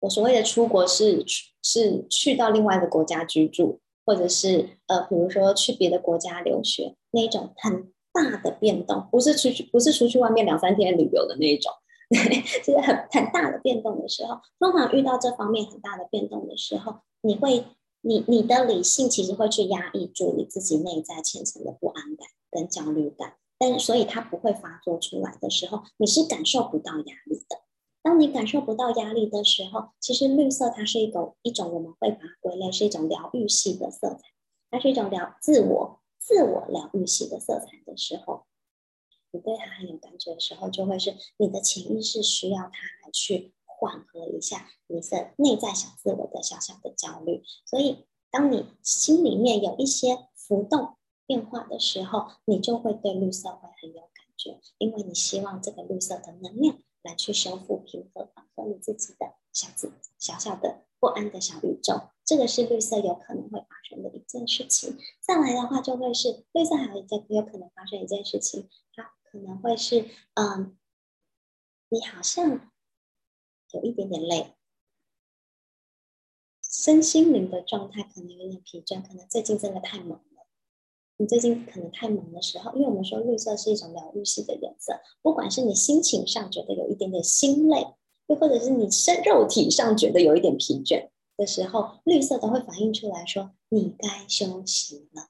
我所谓的出国是是去到另外一个国家居住，或者是呃，比如说去别的国家留学，那一种很大的变动，不是出去不是出去外面两三天旅游的那一种。对，[laughs] 就是很很大的变动的时候，通常遇到这方面很大的变动的时候，你会，你你的理性其实会去压抑住你自己内在浅层的不安感跟焦虑感，但所以它不会发作出来的时候，你是感受不到压力的。当你感受不到压力的时候，其实绿色它是一种一种我们会把它归类是一种疗愈系的色彩，它是一种疗自我自我疗愈系的色彩的时候。你对他很有感觉的时候，就会是你的潜意识需要他来去缓和一下你的内在小自我的小小的焦虑。所以，当你心里面有一些浮动变化的时候，你就会对绿色会很有感觉，因为你希望这个绿色的能量来去修复、平和、缓和你自己的小自小小的不安的小宇宙。这个是绿色有可能会发生的一件事情。再来的话，就会是绿色还有一件有可能发生一件事情，它。可能会是，嗯，你好像有一点点累，身心灵的状态可能有点疲倦，可能最近真的太忙了。你最近可能太忙的时候，因为我们说绿色是一种疗愈系的颜色，不管是你心情上觉得有一点点心累，又或者是你身肉体上觉得有一点疲倦的时候，绿色都会反映出来说，你该休息了，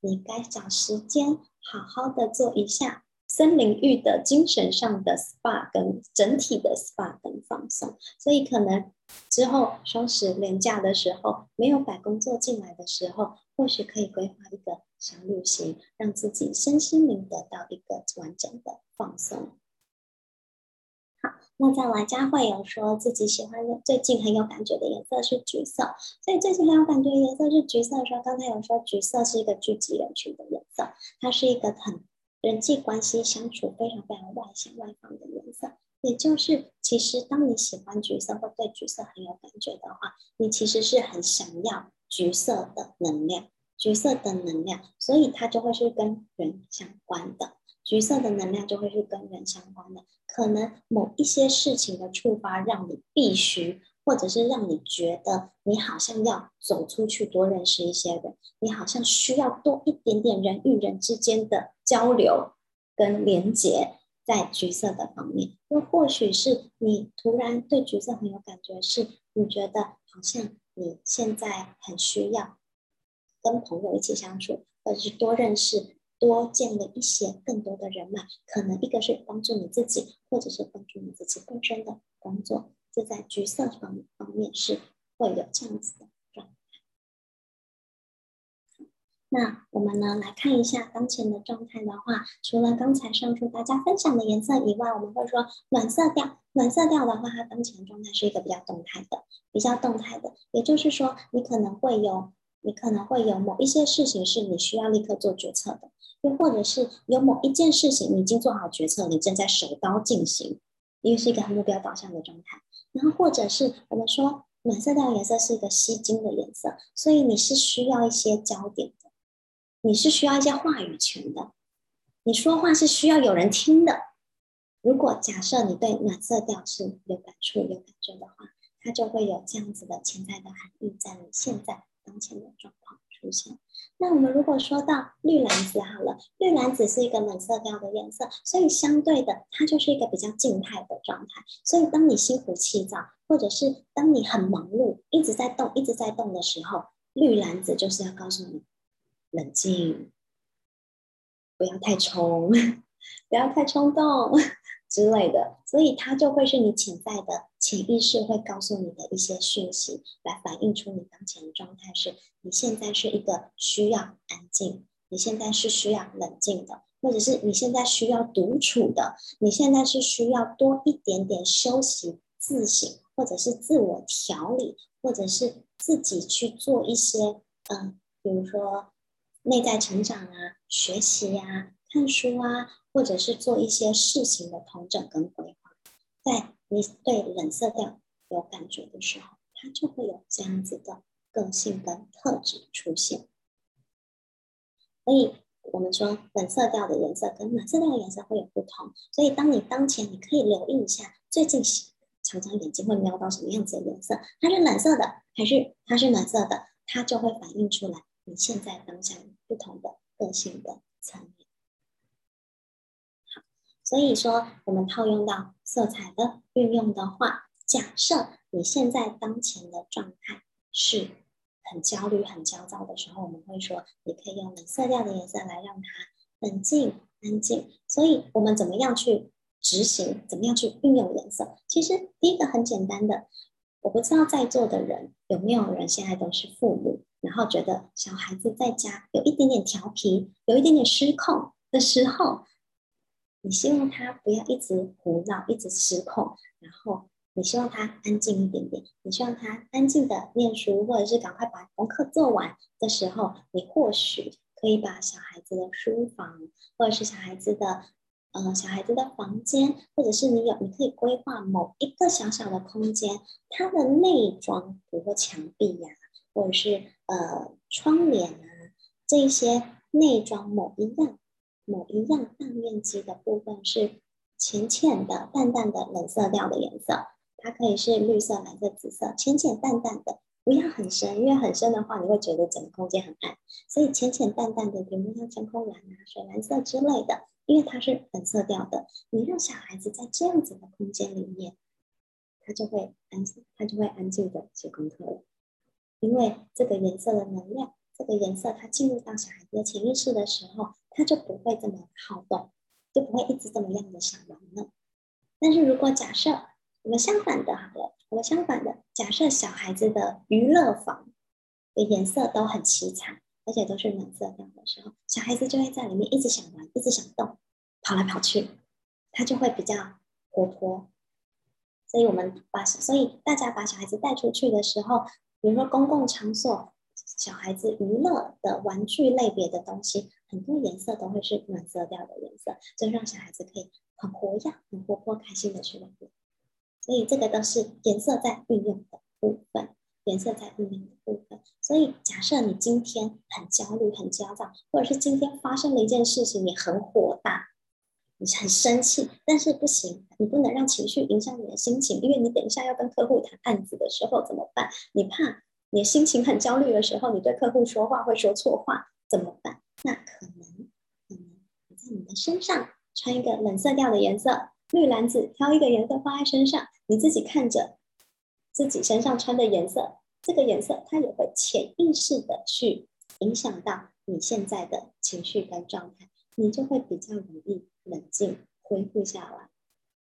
你该找时间好好的做一下。森林浴的精神上的 SPA 跟整体的 SPA 跟放松，所以可能之后双十连假的时候，没有把工作进来的时候，或许可以规划一个小旅行，让自己身心灵得到一个完整的放松。好，那再来，佳慧有说自己喜欢的、最近很有感觉的颜色是橘色，所以最近很有感觉的颜色是橘色的时候，刚才有说橘色是一个聚集人群的颜色，它是一个很人际关系相处非常非常外向外放的颜色。也就是，其实当你喜欢橘色或对橘色很有感觉的话，你其实是很想要橘色的能量，橘色的能量，所以它就会是跟人相关的。橘色的能量就会是跟人相关的，可能某一些事情的触发，让你必须，或者是让你觉得你好像要走出去多认识一些人，你好像需要多一点点人与人之间的交流跟连接，在橘色的方面，又或许是你突然对橘色很有感觉，是你觉得好像你现在很需要跟朋友一起相处，或者是多认识。多建了一些更多的人脉，可能一个是帮助你自己，或者是帮助你自己本身的工作，这在橘色方方面是会有这样子的状态。那我们呢来看一下当前的状态的话，除了刚才上述大家分享的颜色以外，我们会说暖色调。暖色调的话，它当前状态是一个比较动态的，比较动态的，也就是说，你可能会有，你可能会有某一些事情是你需要立刻做决策的。又或者是有某一件事情你已经做好决策，你正在手刀进行，因为是一个很目标导向的状态。然后或者是我们说暖色调颜色是一个吸睛的颜色，所以你是需要一些焦点的，你是需要一些话语权的，你说话是需要有人听的。如果假设你对暖色调是有感触、有感觉的话，它就会有这样子的潜在的含义在你现在当前的状况出现。那我们如果说到绿蓝紫好了，绿蓝紫是一个冷色调的颜色，所以相对的，它就是一个比较静态的状态。所以当你心浮气躁，或者是当你很忙碌，一直在动，一直在动的时候，绿蓝紫就是要告诉你冷静，不要太冲，[laughs] 不要太冲动。[laughs] 之类的，所以它就会是你潜在的潜意识会告诉你的一些讯息，来反映出你当前的状态是：你现在是一个需要安静，你现在是需要冷静的，或者是你现在需要独处的，你现在是需要多一点点休息、自省，或者是自我调理，或者是自己去做一些嗯，比如说内在成长啊、学习呀、啊、看书啊。或者是做一些事情的统整跟规划，在你对冷色调有感觉的时候，它就会有这样子的个性跟特质出现。所以，我们说冷色调的颜色跟暖色调的颜色会有不同。所以，当你当前，你可以留意一下，最近常常眼睛会瞄到什么样子的颜色，它是冷色的还是它是暖色的，它就会反映出来你现在当下不同的个性的层面。所以说，我们套用到色彩的运用的话，假设你现在当前的状态是很焦虑、很焦躁的时候，我们会说，你可以用冷色调的颜色来让它冷静、安静。所以，我们怎么样去执行？怎么样去运用颜色？其实，第一个很简单的，我不知道在座的人有没有人现在都是父母，然后觉得小孩子在家有一点点调皮，有一点点失控的时候。你希望他不要一直胡闹，一直失控，然后你希望他安静一点点。你希望他安静的念书，或者是赶快把功课做完的时候，你或许可以把小孩子的书房，或者是小孩子的呃小孩子的房间，或者是你有你可以规划某一个小小的空间，它的内装，比如说墙壁呀、或者是呃窗帘啊，这一些内装某一样。某一样大面积的部分是浅浅的、淡淡的冷色调的颜色，它可以是绿色、蓝色、紫色，浅浅淡淡的，不要很深，因为很深的话，你会觉得整个空间很暗。所以浅浅淡淡的，比如像天空蓝啊、水蓝色之类的，因为它是冷色调的，你让小孩子在这样子的空间里面，他就会安，他就会安静的写功课了，因为这个颜色的能量。这个颜色它进入到小孩子的潜意识的时候，它就不会这么好动，就不会一直这么样的想玩了。但是如果假设我们相反的，好了，我们相反的，假设小孩子的娱乐房的颜色都很凄惨，而且都是暖色调的时候，小孩子就会在里面一直想玩，一直想动，跑来跑去，他就会比较活泼。所以我们把，所以大家把小孩子带出去的时候，比如说公共场所，小孩子娱乐的玩具类别的东西，很多颜色都会是暖色调的颜色，就让小孩子可以很活跃、很活泼、开心的去玩。所以这个都是颜色在运用的部分，颜色在运用的部分。所以假设你今天很焦虑、很焦躁，或者是今天发生了一件事情，你很火大，你很生气，但是不行，你不能让情绪影响你的心情，因为你等一下要跟客户谈案子的时候怎么办？你怕你心情很焦虑的时候，你对客户说话会说错话，怎么办？那可能可能你在你的身上穿一个冷色调的颜色。绿蓝紫，挑一个颜色放在身上，你自己看着自己身上穿的颜色，这个颜色它也会潜意识的去影响到你现在的情绪跟状态，你就会比较容易冷静恢复下来，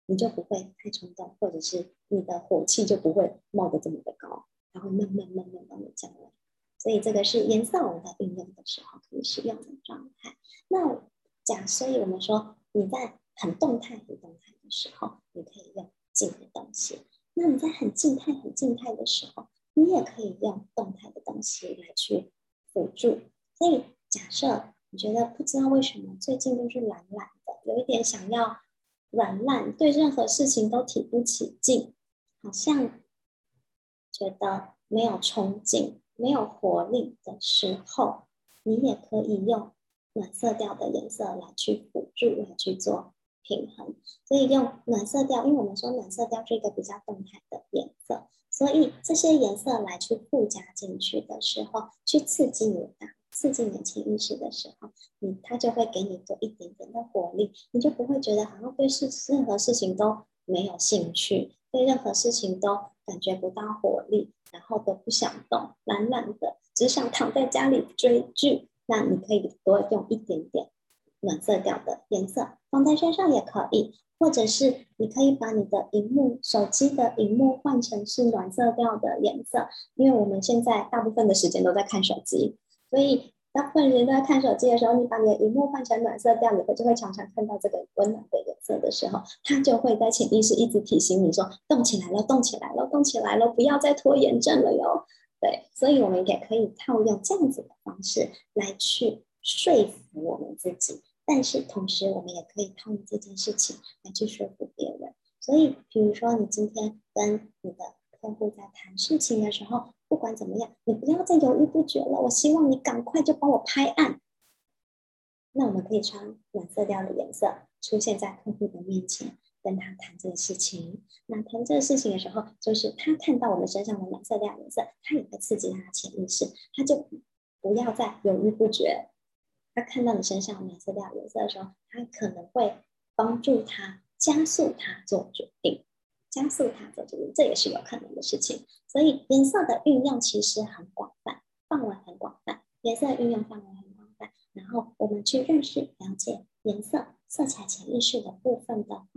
你就不会太冲动，或者是你的火气就不会冒得这么的高，然后慢慢慢慢帮你降温。所以这个是颜色我们在运用的时候可以使用的状态。那假设我们说你在很动态、很动态。的时候，你可以用静的东西；那你在很静态、很静态的时候，你也可以用动态的东西来去辅助。所以，假设你觉得不知道为什么最近都是懒懒的，有一点想要软烂，对任何事情都提不起劲，好像觉得没有冲劲、没有活力的时候，你也可以用暖色调的颜色来去辅助，来去做。平衡，所以用暖色调，因为我们说暖色调是一个比较动态的颜色，所以这些颜色来去附加进去的时候，去刺激你的，刺激你的潜意识的时候，你它就会给你多一点点的活力，你就不会觉得好像对事任何事情都没有兴趣，对任何事情都感觉不到活力，然后都不想动，懒懒的，只想躺在家里追剧。那你可以多用一点点。暖色调的颜色放在身上也可以，或者是你可以把你的荧幕、手机的荧幕换成是暖色调的颜色，因为我们现在大部分的时间都在看手机，所以大部分人在看手机的时候，你把你的荧幕换成暖色调，你会就会常常看到这个温暖的颜色的时候，它就会在潜意识一直提醒你说：动起来了，动起来了，动起来了，不要再拖延症了哟。对，所以我们也可以套用这样子的方式来去说服我们自己。但是同时，我们也可以套用这件事情来去说服别人。所以，比如说你今天跟你的客户在谈事情的时候，不管怎么样，你不要再犹豫不决了。我希望你赶快就帮我拍案。那我们可以穿暖色调的颜色出现在客户的面前，跟他谈这个事情。那谈这个事情的时候，就是他看到我们身上的暖色调颜色，他也会刺激他的潜意识，他就不要再犹豫不决。他看到你身上暖色调颜色的时候，他可能会帮助他加速他做决定，加速他做决定，这也是有可能的事情。所以颜色的运用其实很广泛，范围很广泛，颜色运用范围很广泛。然后我们去认识、了解颜色、色彩潜意识的部分的话，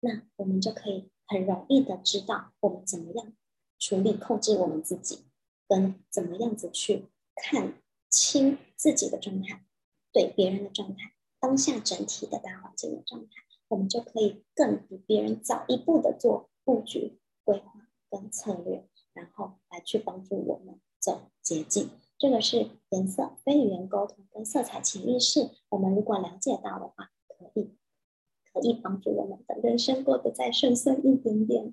那我们就可以很容易的知道我们怎么样处理、控制我们自己，跟怎么样子去看清自己的状态。对别人的状态，当下整体的大环境的状态，我们就可以更比别人早一步的做布局、规划跟策略，然后来去帮助我们走捷径。这个是颜色、非语言沟通跟色彩潜意识。我们如果了解到的话，可以可以帮助我们的人生过得再顺遂一点点。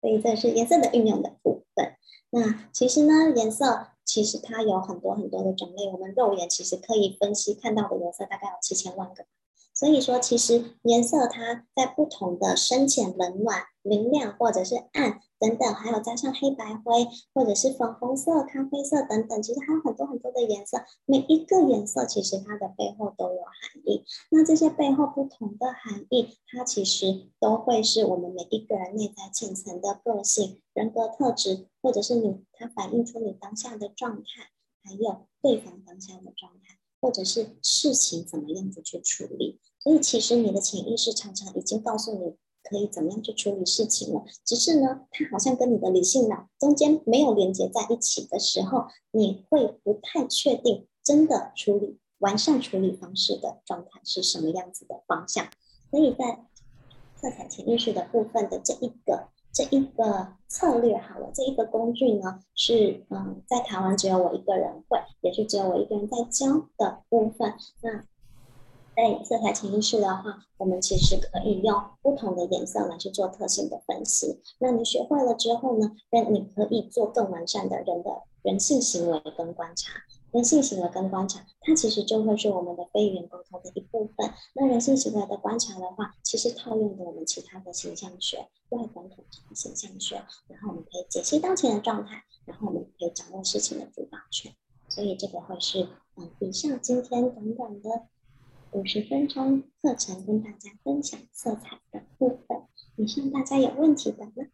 所以这是颜色的运用的部分。那其实呢，颜色。其实它有很多很多的种类，我们肉眼其实可以分析看到的颜色大概有七千万个。所以说，其实颜色它在不同的深浅、冷暖、明亮或者是暗等等，还有加上黑白灰或者是粉红色、咖啡色等等，其实还有很多很多的颜色。每一个颜色其实它的背后都有含义。那这些背后不同的含义，它其实都会是我们每一个人内在浅层的个性、人格特质，或者是你它反映出你当下的状态，还有对方当下的状态。或者是事情怎么样子去处理，所以其实你的潜意识常常已经告诉你可以怎么样去处理事情了。只是呢，它好像跟你的理性脑中间没有连接在一起的时候，你会不太确定真的处理完善处理方式的状态是什么样子的方向。所以在色彩潜意识的部分的这一个。这一个策略好了，这一个工具呢是嗯，在台湾只有我一个人会，也是只有我一个人在教的部分。那在色彩潜意识的话，我们其实可以用不同的颜色来去做特性的分析。那你学会了之后呢，那你可以做更完善的人的人性行为跟观察。人性行为跟观察，它其实就会是我们的非语言沟通的一部分。那人性行为的观察的话，其实套用的我们其他的形象学、外观统的形象学，然后我们可以解析当前的状态，然后我们可以掌握事情的主导权。所以这个会是嗯，以上今天短短的五十分钟课程跟大家分享色彩的部分。以上大家有问题的呢？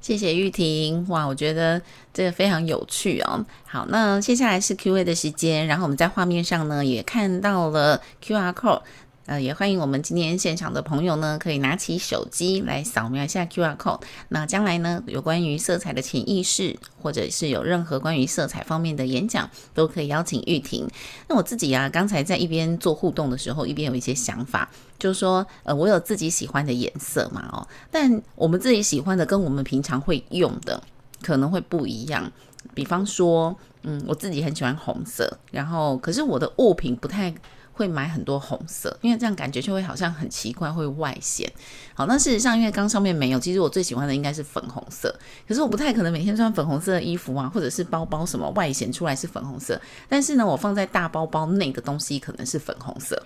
谢谢玉婷，哇，我觉得这个非常有趣哦。好，那接下来是 Q&A 的时间，然后我们在画面上呢也看到了 QR code。呃，也欢迎我们今天现场的朋友呢，可以拿起手机来扫描一下 QR code。那将来呢，有关于色彩的潜意识，或者是有任何关于色彩方面的演讲，都可以邀请玉婷。那我自己啊，刚才在一边做互动的时候，一边有一些想法，就是说，呃，我有自己喜欢的颜色嘛，哦，但我们自己喜欢的跟我们平常会用的可能会不一样。比方说，嗯，我自己很喜欢红色，然后可是我的物品不太。会买很多红色，因为这样感觉就会好像很奇怪，会外显。好，那事实上，因为刚上面没有，其实我最喜欢的应该是粉红色。可是我不太可能每天穿粉红色的衣服啊，或者是包包什么外显出来是粉红色。但是呢，我放在大包包内的东西可能是粉红色，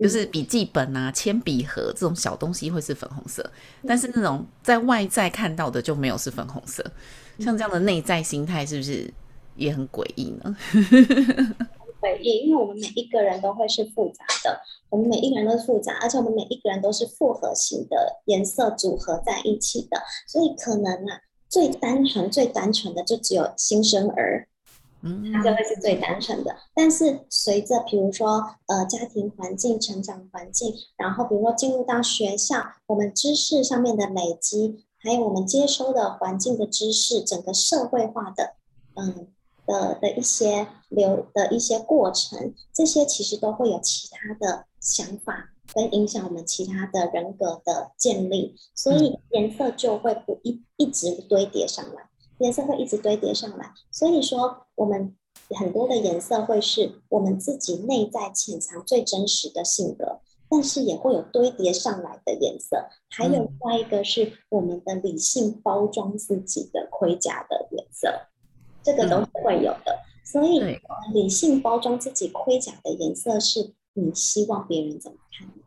就是笔记本啊、铅笔盒这种小东西会是粉红色。但是那种在外在看到的就没有是粉红色。像这样的内在心态是不是也很诡异呢？[laughs] 回忆，因为我们每一个人都会是复杂的，我们每一个人都是复杂，而且我们每一个人都是复合型的颜色组合在一起的，所以可能啊，最单纯、最单纯的就只有新生儿，嗯，它就会是最单纯的。但是随着比如说呃家庭环境、成长环境，然后比如说进入到学校，我们知识上面的累积，还有我们接收的环境的知识，整个社会化的，嗯。的的一些流的一些过程，这些其实都会有其他的想法跟影响我们其他的人格的建立，所以颜色就会不一一直堆叠上来，颜色会一直堆叠上来。所以说，我们很多的颜色会是我们自己内在潜藏最真实的性格，但是也会有堆叠上来的颜色，还有另外一个是我们的理性包装自己的盔甲的颜色。这个都是会有的，嗯、所以理性包装自己盔甲的颜色是你希望别人怎么看你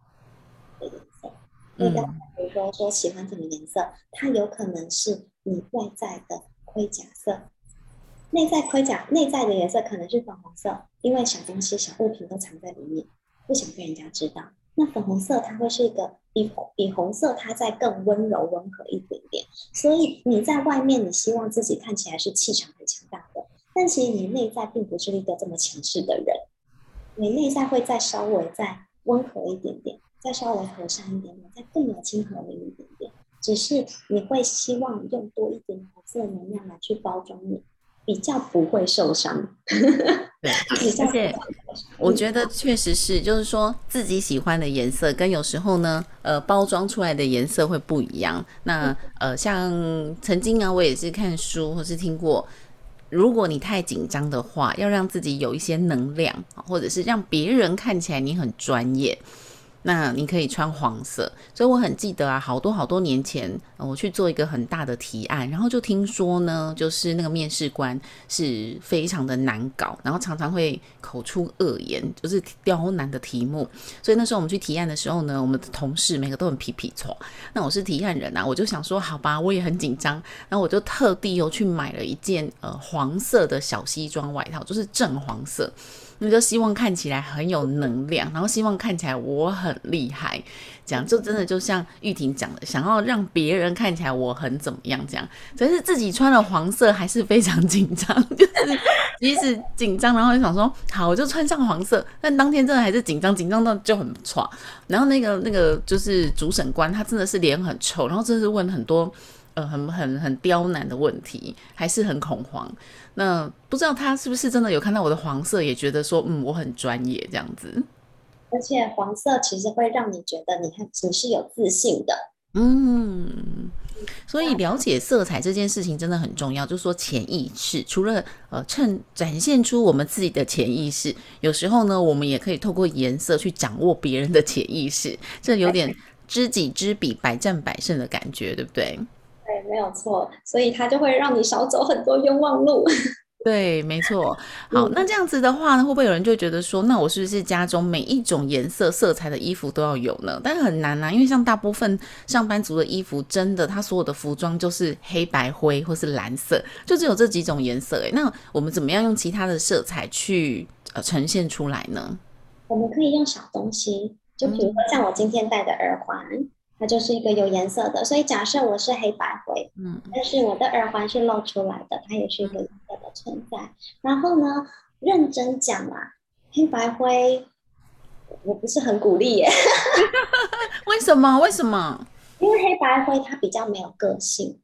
的颜色。那个、嗯，比如说说喜欢什么颜色，它有可能是你外在的盔甲色，内在盔甲内在的颜色可能是粉红色，因为小东西、小物品都藏在里面，不想被人家知道。那粉红色它会是一个比比红色它再更温柔温和一点点，所以你在外面你希望自己看起来是气场很强大的，但其实你内在并不是一个这么强势的人，你内在会再稍微再温和一点点，再稍微和善一点点，再更有亲和力一点点，只是你会希望用多一点红色能量来去包装你。比较不会受伤，对，[laughs] 而且我觉得确实是，就是说自己喜欢的颜色跟有时候呢，呃，包装出来的颜色会不一样。那呃，像曾经啊，我也是看书或是听过，如果你太紧张的话，要让自己有一些能量，或者是让别人看起来你很专业。那你可以穿黄色，所以我很记得啊，好多好多年前，我去做一个很大的提案，然后就听说呢，就是那个面试官是非常的难搞，然后常常会口出恶言，就是刁难的题目。所以那时候我们去提案的时候呢，我们的同事每个都很皮皮剉。那我是提案人啊，我就想说，好吧，我也很紧张，然后我就特地又去买了一件呃黄色的小西装外套，就是正黄色。那就希望看起来很有能量，然后希望看起来我很厉害，这样就真的就像玉婷讲的，想要让别人看起来我很怎么样这样，但是自己穿了黄色还是非常 [laughs] 紧张，就是即使紧张，然后就想说好，我就穿上黄色，但当天真的还是紧张，紧张到就很剉，然后那个那个就是主审官，他真的是脸很臭，然后真的是问很多。呃，很很很刁难的问题，还是很恐慌。那不知道他是不是真的有看到我的黄色，也觉得说，嗯，我很专业这样子。而且黄色其实会让你觉得你很你是有自信的。嗯，所以了解色彩这件事情真的很重要。就是说潜意识，除了呃，趁展现出我们自己的潜意识，有时候呢，我们也可以透过颜色去掌握别人的潜意识。这有点知己知彼，百战百胜的感觉，对不对？对，没有错，所以它就会让你少走很多冤枉路。[laughs] 对，没错。好，那这样子的话呢，会不会有人就觉得说，那我是不是家中每一种颜色、色彩的衣服都要有呢？但是很难啊，因为像大部分上班族的衣服，真的，他所有的服装就是黑白灰或是蓝色，就只有这几种颜色。哎，那我们怎么样用其他的色彩去呃呈现出来呢？我们可以用小东西，就比如说像我今天戴的耳环。嗯它就是一个有颜色的，所以假设我是黑白灰，嗯，但是我的耳环是露出来的，它也是一个颜色的存在。然后呢，认真讲啊，黑白灰，我不是很鼓励耶。[laughs] 为什么？为什么？因为黑白灰它比较没有个性，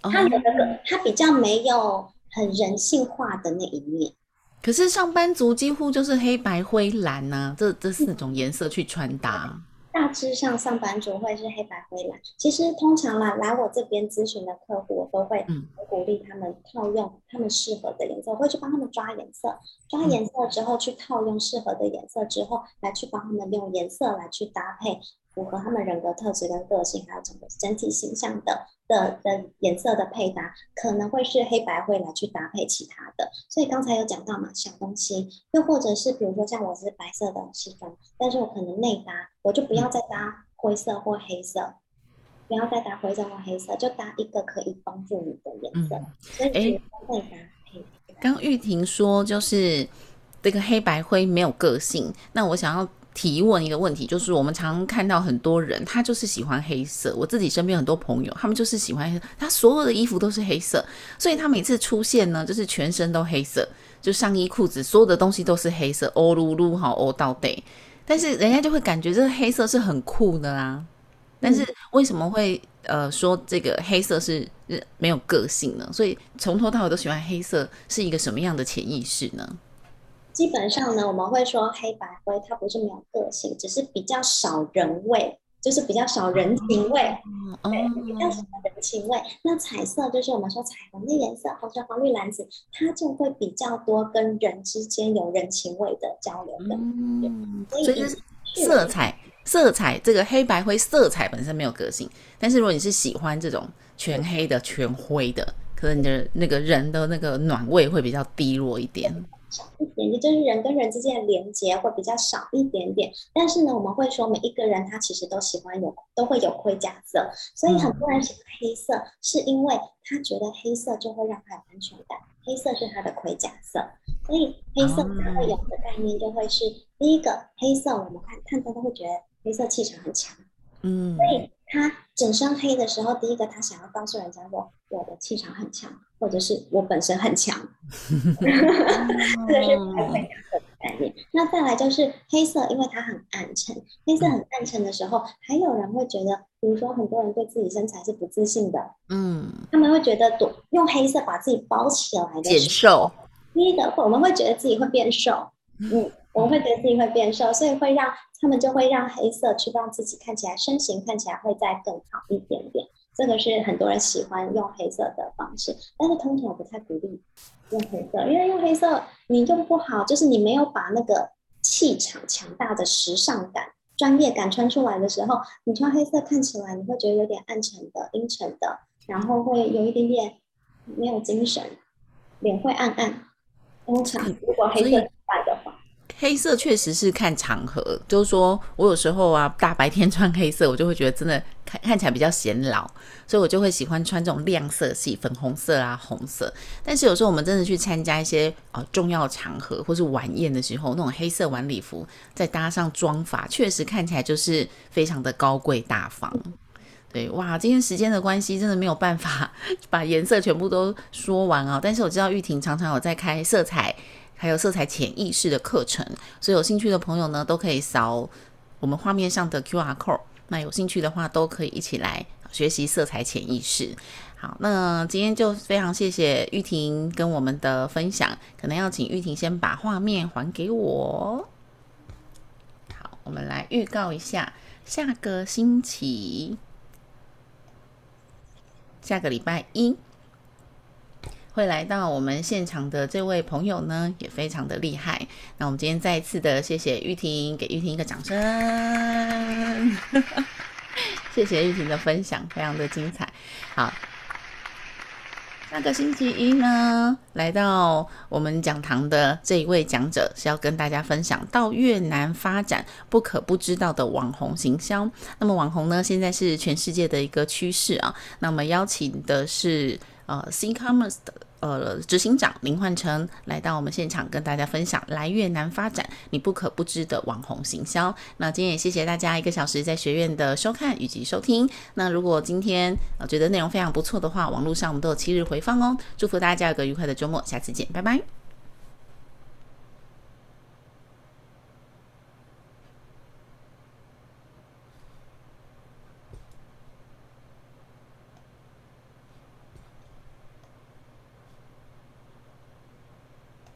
它有的个，它比较没有很人性化的那一面。可是上班族几乎就是黑白灰蓝啊，这这四种颜色去穿搭。大致上，上班族会是黑白灰蓝。其实通常啦来我这边咨询的客户，我都会鼓励他们套用他们适合的颜色，我会去帮他们抓颜色，抓颜色之后去套用适合的颜色之后，来去帮他们用颜色来去搭配。符合他们人格特质跟个性，还有整个整体形象的的的颜色的配搭，可能会是黑白灰来去搭配其他的。所以刚才有讲到嘛，小东西，又或者是比如说像我是白色的西装，但是我可能内搭，我就不要再搭灰色或黑色，不要再搭灰色或黑色，就搭一个可以帮助你的颜色。嗯、所以会搭配。刚、欸、玉婷说就是这个黑白灰没有个性，那我想要。提问一个问题，就是我们常常看到很多人，他就是喜欢黑色。我自己身边很多朋友，他们就是喜欢黑色，他所有的衣服都是黑色，所以他每次出现呢，就是全身都黑色，就上衣、裤子，所有的东西都是黑色，欧噜噜好欧到底。但是人家就会感觉这个黑色是很酷的啦。但是为什么会呃说这个黑色是没有个性呢？所以从头到尾都喜欢黑色，是一个什么样的潜意识呢？基本上呢，我们会说黑白灰它不是没有个性，只是比较少人味，就是比较少人情味，嗯、对，比较少人情味。那彩色就是我们说彩虹的颜色，红橙黄绿蓝紫，它就会比较多跟人之间有人情味的交流的。嗯，所以就是色彩，色彩这个黑白灰色彩本身没有个性，但是如果你是喜欢这种全黑的、全灰的，可能你的那个人的那个暖味会比较低落一点。少一点点，就是人跟人之间的连接会比较少一点点。但是呢，我们会说每一个人他其实都喜欢有，都会有盔甲色。所以很多人喜欢黑色，嗯、是因为他觉得黑色就会让他有安全感，黑色是他的盔甲色。所以黑色它会有的概念就会是、嗯、第一个黑色，我们看看他都会觉得黑色气场很强。嗯，所以他整身黑的时候，第一个他想要告诉人家说，我的气场很强。或者是我本身很强，[laughs] 这个是黑灰色的概念。那再来就是黑色，因为它很暗沉。黑色很暗沉的时候，还有人会觉得，比如说很多人对自己身材是不自信的，嗯，他们会觉得躲用黑色把自己包起来的减瘦。第一个，我们会觉得自己会变瘦，[laughs] 嗯，我们会觉得自己会变瘦，所以会让他们就会让黑色去让自己看起来身形看起来会再更好一点点。这个是很多人喜欢用黑色的方式，但是通常我不太鼓励用黑色，因为用黑色你用不好，就是你没有把那个气场强大的时尚感、专业感穿出来的时候，你穿黑色看起来你会觉得有点暗沉的、阴沉的，然后会有一点点没有精神，脸会暗暗。通常如果黑色。黑色确实是看场合，就是说我有时候啊，大白天穿黑色，我就会觉得真的看看起来比较显老，所以我就会喜欢穿这种亮色系，粉红色啊、红色。但是有时候我们真的去参加一些呃重要场合或是晚宴的时候，那种黑色晚礼服再搭上妆发，确实看起来就是非常的高贵大方。对，哇，今天时间的关系，真的没有办法把颜色全部都说完啊。但是我知道玉婷常常有在开色彩。还有色彩潜意识的课程，所以有兴趣的朋友呢，都可以扫我们画面上的 QR code。那有兴趣的话，都可以一起来学习色彩潜意识。好，那今天就非常谢谢玉婷跟我们的分享，可能要请玉婷先把画面还给我。好，我们来预告一下，下个星期，下个礼拜一。会来到我们现场的这位朋友呢，也非常的厉害。那我们今天再一次的谢谢玉婷，给玉婷一个掌声。[laughs] 谢谢玉婷的分享，非常的精彩。好，下个星期一呢，来到我们讲堂的这一位讲者是要跟大家分享到越南发展不可不知道的网红行销。那么网红呢，现在是全世界的一个趋势啊。那么邀请的是。呃，C-Commerce 的呃执行长林焕成来到我们现场，跟大家分享来越南发展你不可不知的网红行销。那今天也谢谢大家一个小时在学院的收看以及收听。那如果今天呃觉得内容非常不错的话，网络上我们都有七日回放哦。祝福大家有个愉快的周末，下次见，拜拜。